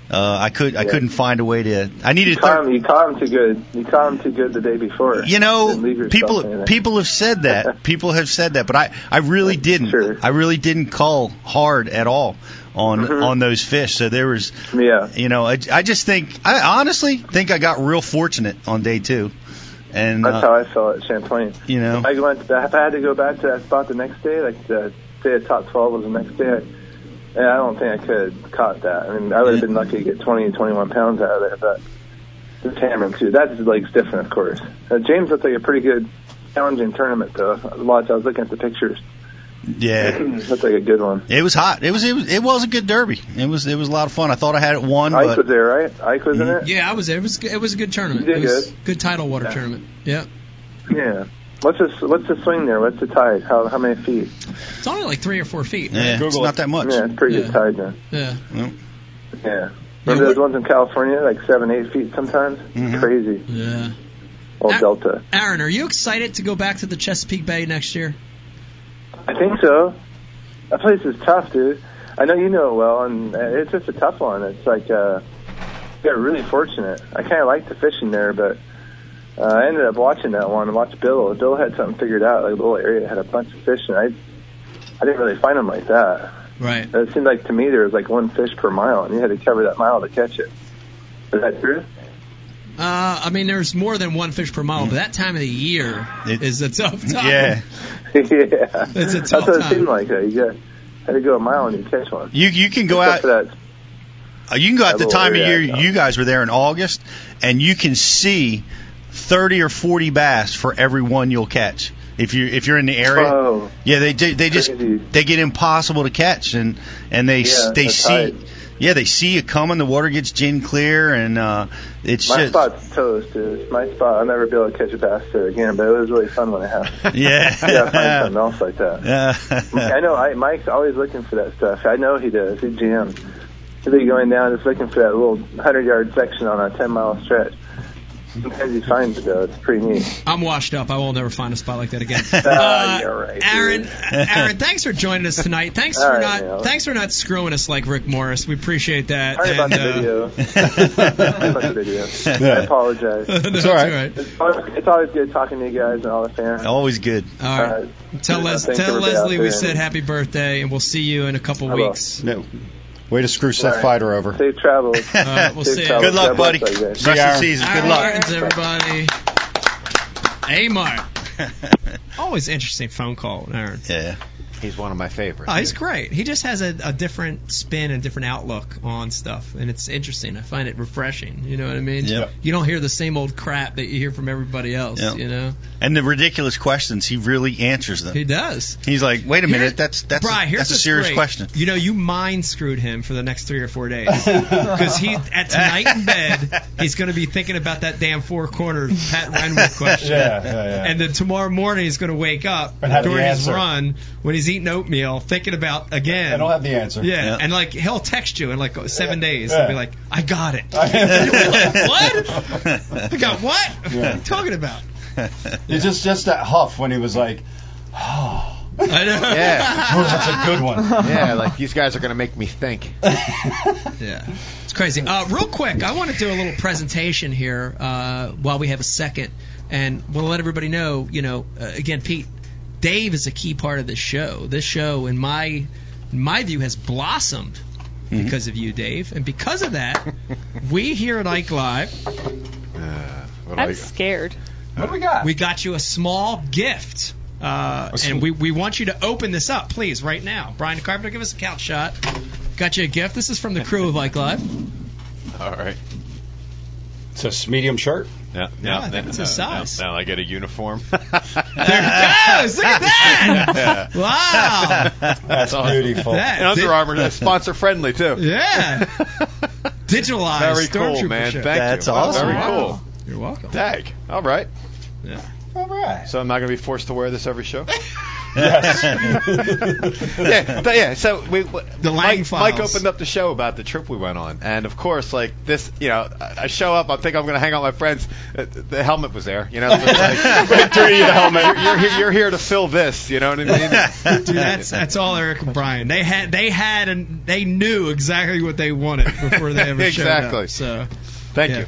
Uh, I could I Yeah. couldn't find a way to. I You needed. caught, Thir- him, you caught him too good. You caught him too good the day before. you know, people people have said that. people have said that, but I I really didn't. Sure. I really didn't call hard at all on Mhm. on those fish. So there was Yeah. you know, I, I just think, I honestly think I got real fortunate on day two. And, That's uh, how I felt at Champlain. you know, I went. If I had to go back to that spot the next day, like the say a top twelve was the next day, I, yeah, I don't think I could have caught that. I mean, I would have been lucky to get 20, to 21 pounds out of there, but the Tamron too. That's like different, of course. Uh, James looked like a pretty good, challenging tournament though. Watch, I was looking at the pictures. yeah. looked like a good one. It was hot. It was, it was it was a good derby. It was it was a lot of fun. I thought I had it won, Ike but was there, right? Ike was in it. Yeah, I was there. It was it was a good tournament. You did it was good. good tidal water Yeah. tournament. Yeah, Yeah. What's the what's the swing there? What's the tide? How how many feet? it's only like three or four feet. yeah, it's Google not that much. Yeah, it's pretty Yeah. good tide then. Yeah. Well, Yeah. Remember what- those ones in California, like seven, eight feet sometimes? Mhm. Crazy. Yeah. Old Ah. Delta. Aaron, are you excited to go back to the Chesapeake Bay next year? I think so. That place is tough, dude. I know you know it well, and uh, it's just a tough one. It's like uh, you got really fortunate. I kind of like the fishing there, but uh, I ended up watching that one and watched Bill. Bill had something figured out. Like a little area that had a bunch of fish, and I I didn't really find them like that. Right. It seemed like to me there was like one fish per mile, and you had to cover that mile to catch it. Is that true? Uh, I mean, there's more than one fish per mile, but that time of the year It- is a tough time. yeah, yeah. It's a That's tough what it time. seemed like. Uh, you got had to go a mile and you catch one. you you can go Except out. for that Uh, you can go out the time of year you guys were there in August, and you can see thirty or forty bass for every one you'll catch. If you if you're in the area, Oh, yeah, they do- they just Crazy. they get impossible to catch, and and they Yeah, they see. tight. Yeah, they see you coming. The water gets gin clear, and uh, it's my just spot's toast, dude. It's my spot. I'll never be able to catch a bass there again, but it was really fun when it happened. yeah. I gotta find something else like that. Yeah. I know I, Mike's always looking for that stuff. I know he does. He jams. He'll be going down just looking for that little hundred yard section on a ten mile stretch. Sometimes he finds it though. It's pretty neat. I'm washed up. I will never find a spot like that again. Ah, you're right, Aaron, dude. Aaron, thanks for joining us tonight. Thanks All for right, not man. thanks for not screwing us like Rick Morris. We appreciate that. Sorry about And, the uh, video. Sorry about the video. I apologize. no, it's all right. all right. It's always, it's always good talking to you guys and all the fans. Always good. All right. Uh, Tell, Les- tell Leslie we said happy birthday, and we'll see you in a couple I will. weeks. No. Way to screw Seth Right. Feider over. Safe travels. Uh, we'll Safe see travels. Good luck, God buddy. you guys. Rest of the season. Good luck. Martens, everybody. Hey, Mark. Always interesting phone call, Aaron. Yeah. He's one of my favorites. Oh, he's great. He just has a, a different spin and different outlook on stuff, and it's interesting. I find it refreshing. You know what I mean? Yep. You don't hear the same old crap that you hear from everybody else. Yep. You know? And the ridiculous questions, he really answers them. He does. He's like, wait a Here- minute, that's that's Bri, a, that's a serious great. question. You know, you mind screwed him for the next three or four days because he at tonight in bed he's going to be thinking about that damn four corner Pat Renwick question. Yeah, yeah, yeah. And then tomorrow morning he's going to wake up And have the during his run when he's eating oatmeal, thinking about again. I don't have the answer. Yeah, Yeah. and like he'll text you in like seven days. Yeah. He'll be like, "I got it." what? I got what? What are you talking about? It's just just that huff when he was like, oh, I know. Yeah. that's a good one. yeah, like these guys are going to make me think. Yeah, it's crazy. Uh, real quick, I want to do a little presentation here uh, while we have a second, and want to let everybody know. You know, uh, again, Pete, Dave is a key part of this show. This show, in my in my view, has blossomed Mm-hmm. because of you, Dave, and because of that, we here at Ike Live, What I'm I- scared. What do we got? we got you a small gift. Uh, A and we, we want you to open this up, please, right now. Brian Carpenter, give us a count shot. Got you a gift. This is from the crew of Ike Live. all right. It's a medium shirt. Yeah, Yeah, yeah. that's his now- size. Now, I get a uniform. There it goes. Look at that. Wow. That's beautiful. That- and Under Armour is sponsor friendly too. Yeah. Digitalized. Very cool, Stormtrooper man. shirt. Thank That's you. awesome. Very Wow. cool. You're welcome. Tag. All right. Yeah. All right. So I'm not going to be forced to wear this every show. Yes. yeah, but yeah. So we, The Lang Mike, files. Mike opened up the show about the trip we went on, and of course, like this, you know, I I show up, I think I'm going to hang out with my friends. Uh, The helmet was there, you know. Like, Victory helmet. You're, you're, here- you're here to fill this, you know what I mean? Dude, that's that's all Eric and Brian. They had they had and they knew exactly what they wanted before they ever showed up. Exactly. So Thank yeah. you.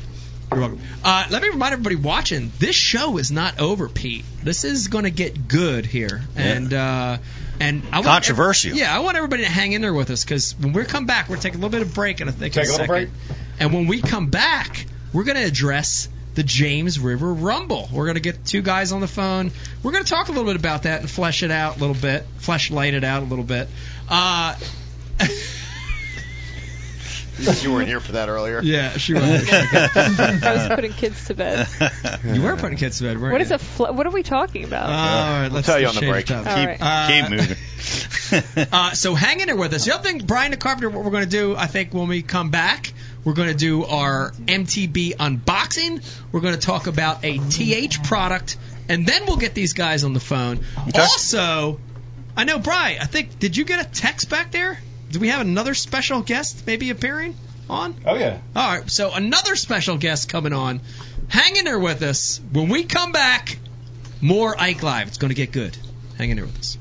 You're welcome. Uh, let me remind everybody watching: this show is not over, Pete. This is going to get good here, and uh, and I want Controversial. yeah, I want everybody to hang in there with us because when we come back, we're taking a little bit of break, and I think Take in a little second. And when we come back, we're going to address the James River Rumble. We're going to get two guys on the phone. We're going to talk a little bit about that and flesh it out a little bit, flesh light it out a little bit. Uh, You, you weren't here for that earlier. yeah, she was. I was putting kids to bed. you were putting kids to bed, weren't What you? is a fl- what are we talking about? All right, We'll let's tell you on the break. topic. All keep, right. keep moving. Uh, so hang in there with us. The other thing, Brian the Carpenter, what we're going to do, I think, when we come back, we're going to do our MTB unboxing. We're going to talk about a TH product, and then we'll get these guys on the phone. Also, I know, Brian, I think, did you get a text back there? Do we have another special guest maybe appearing on? Oh yeah. All right, so another special guest coming on. Hang in there with us. When we come back, more Ike Live. It's going to get good. Hang in there with us.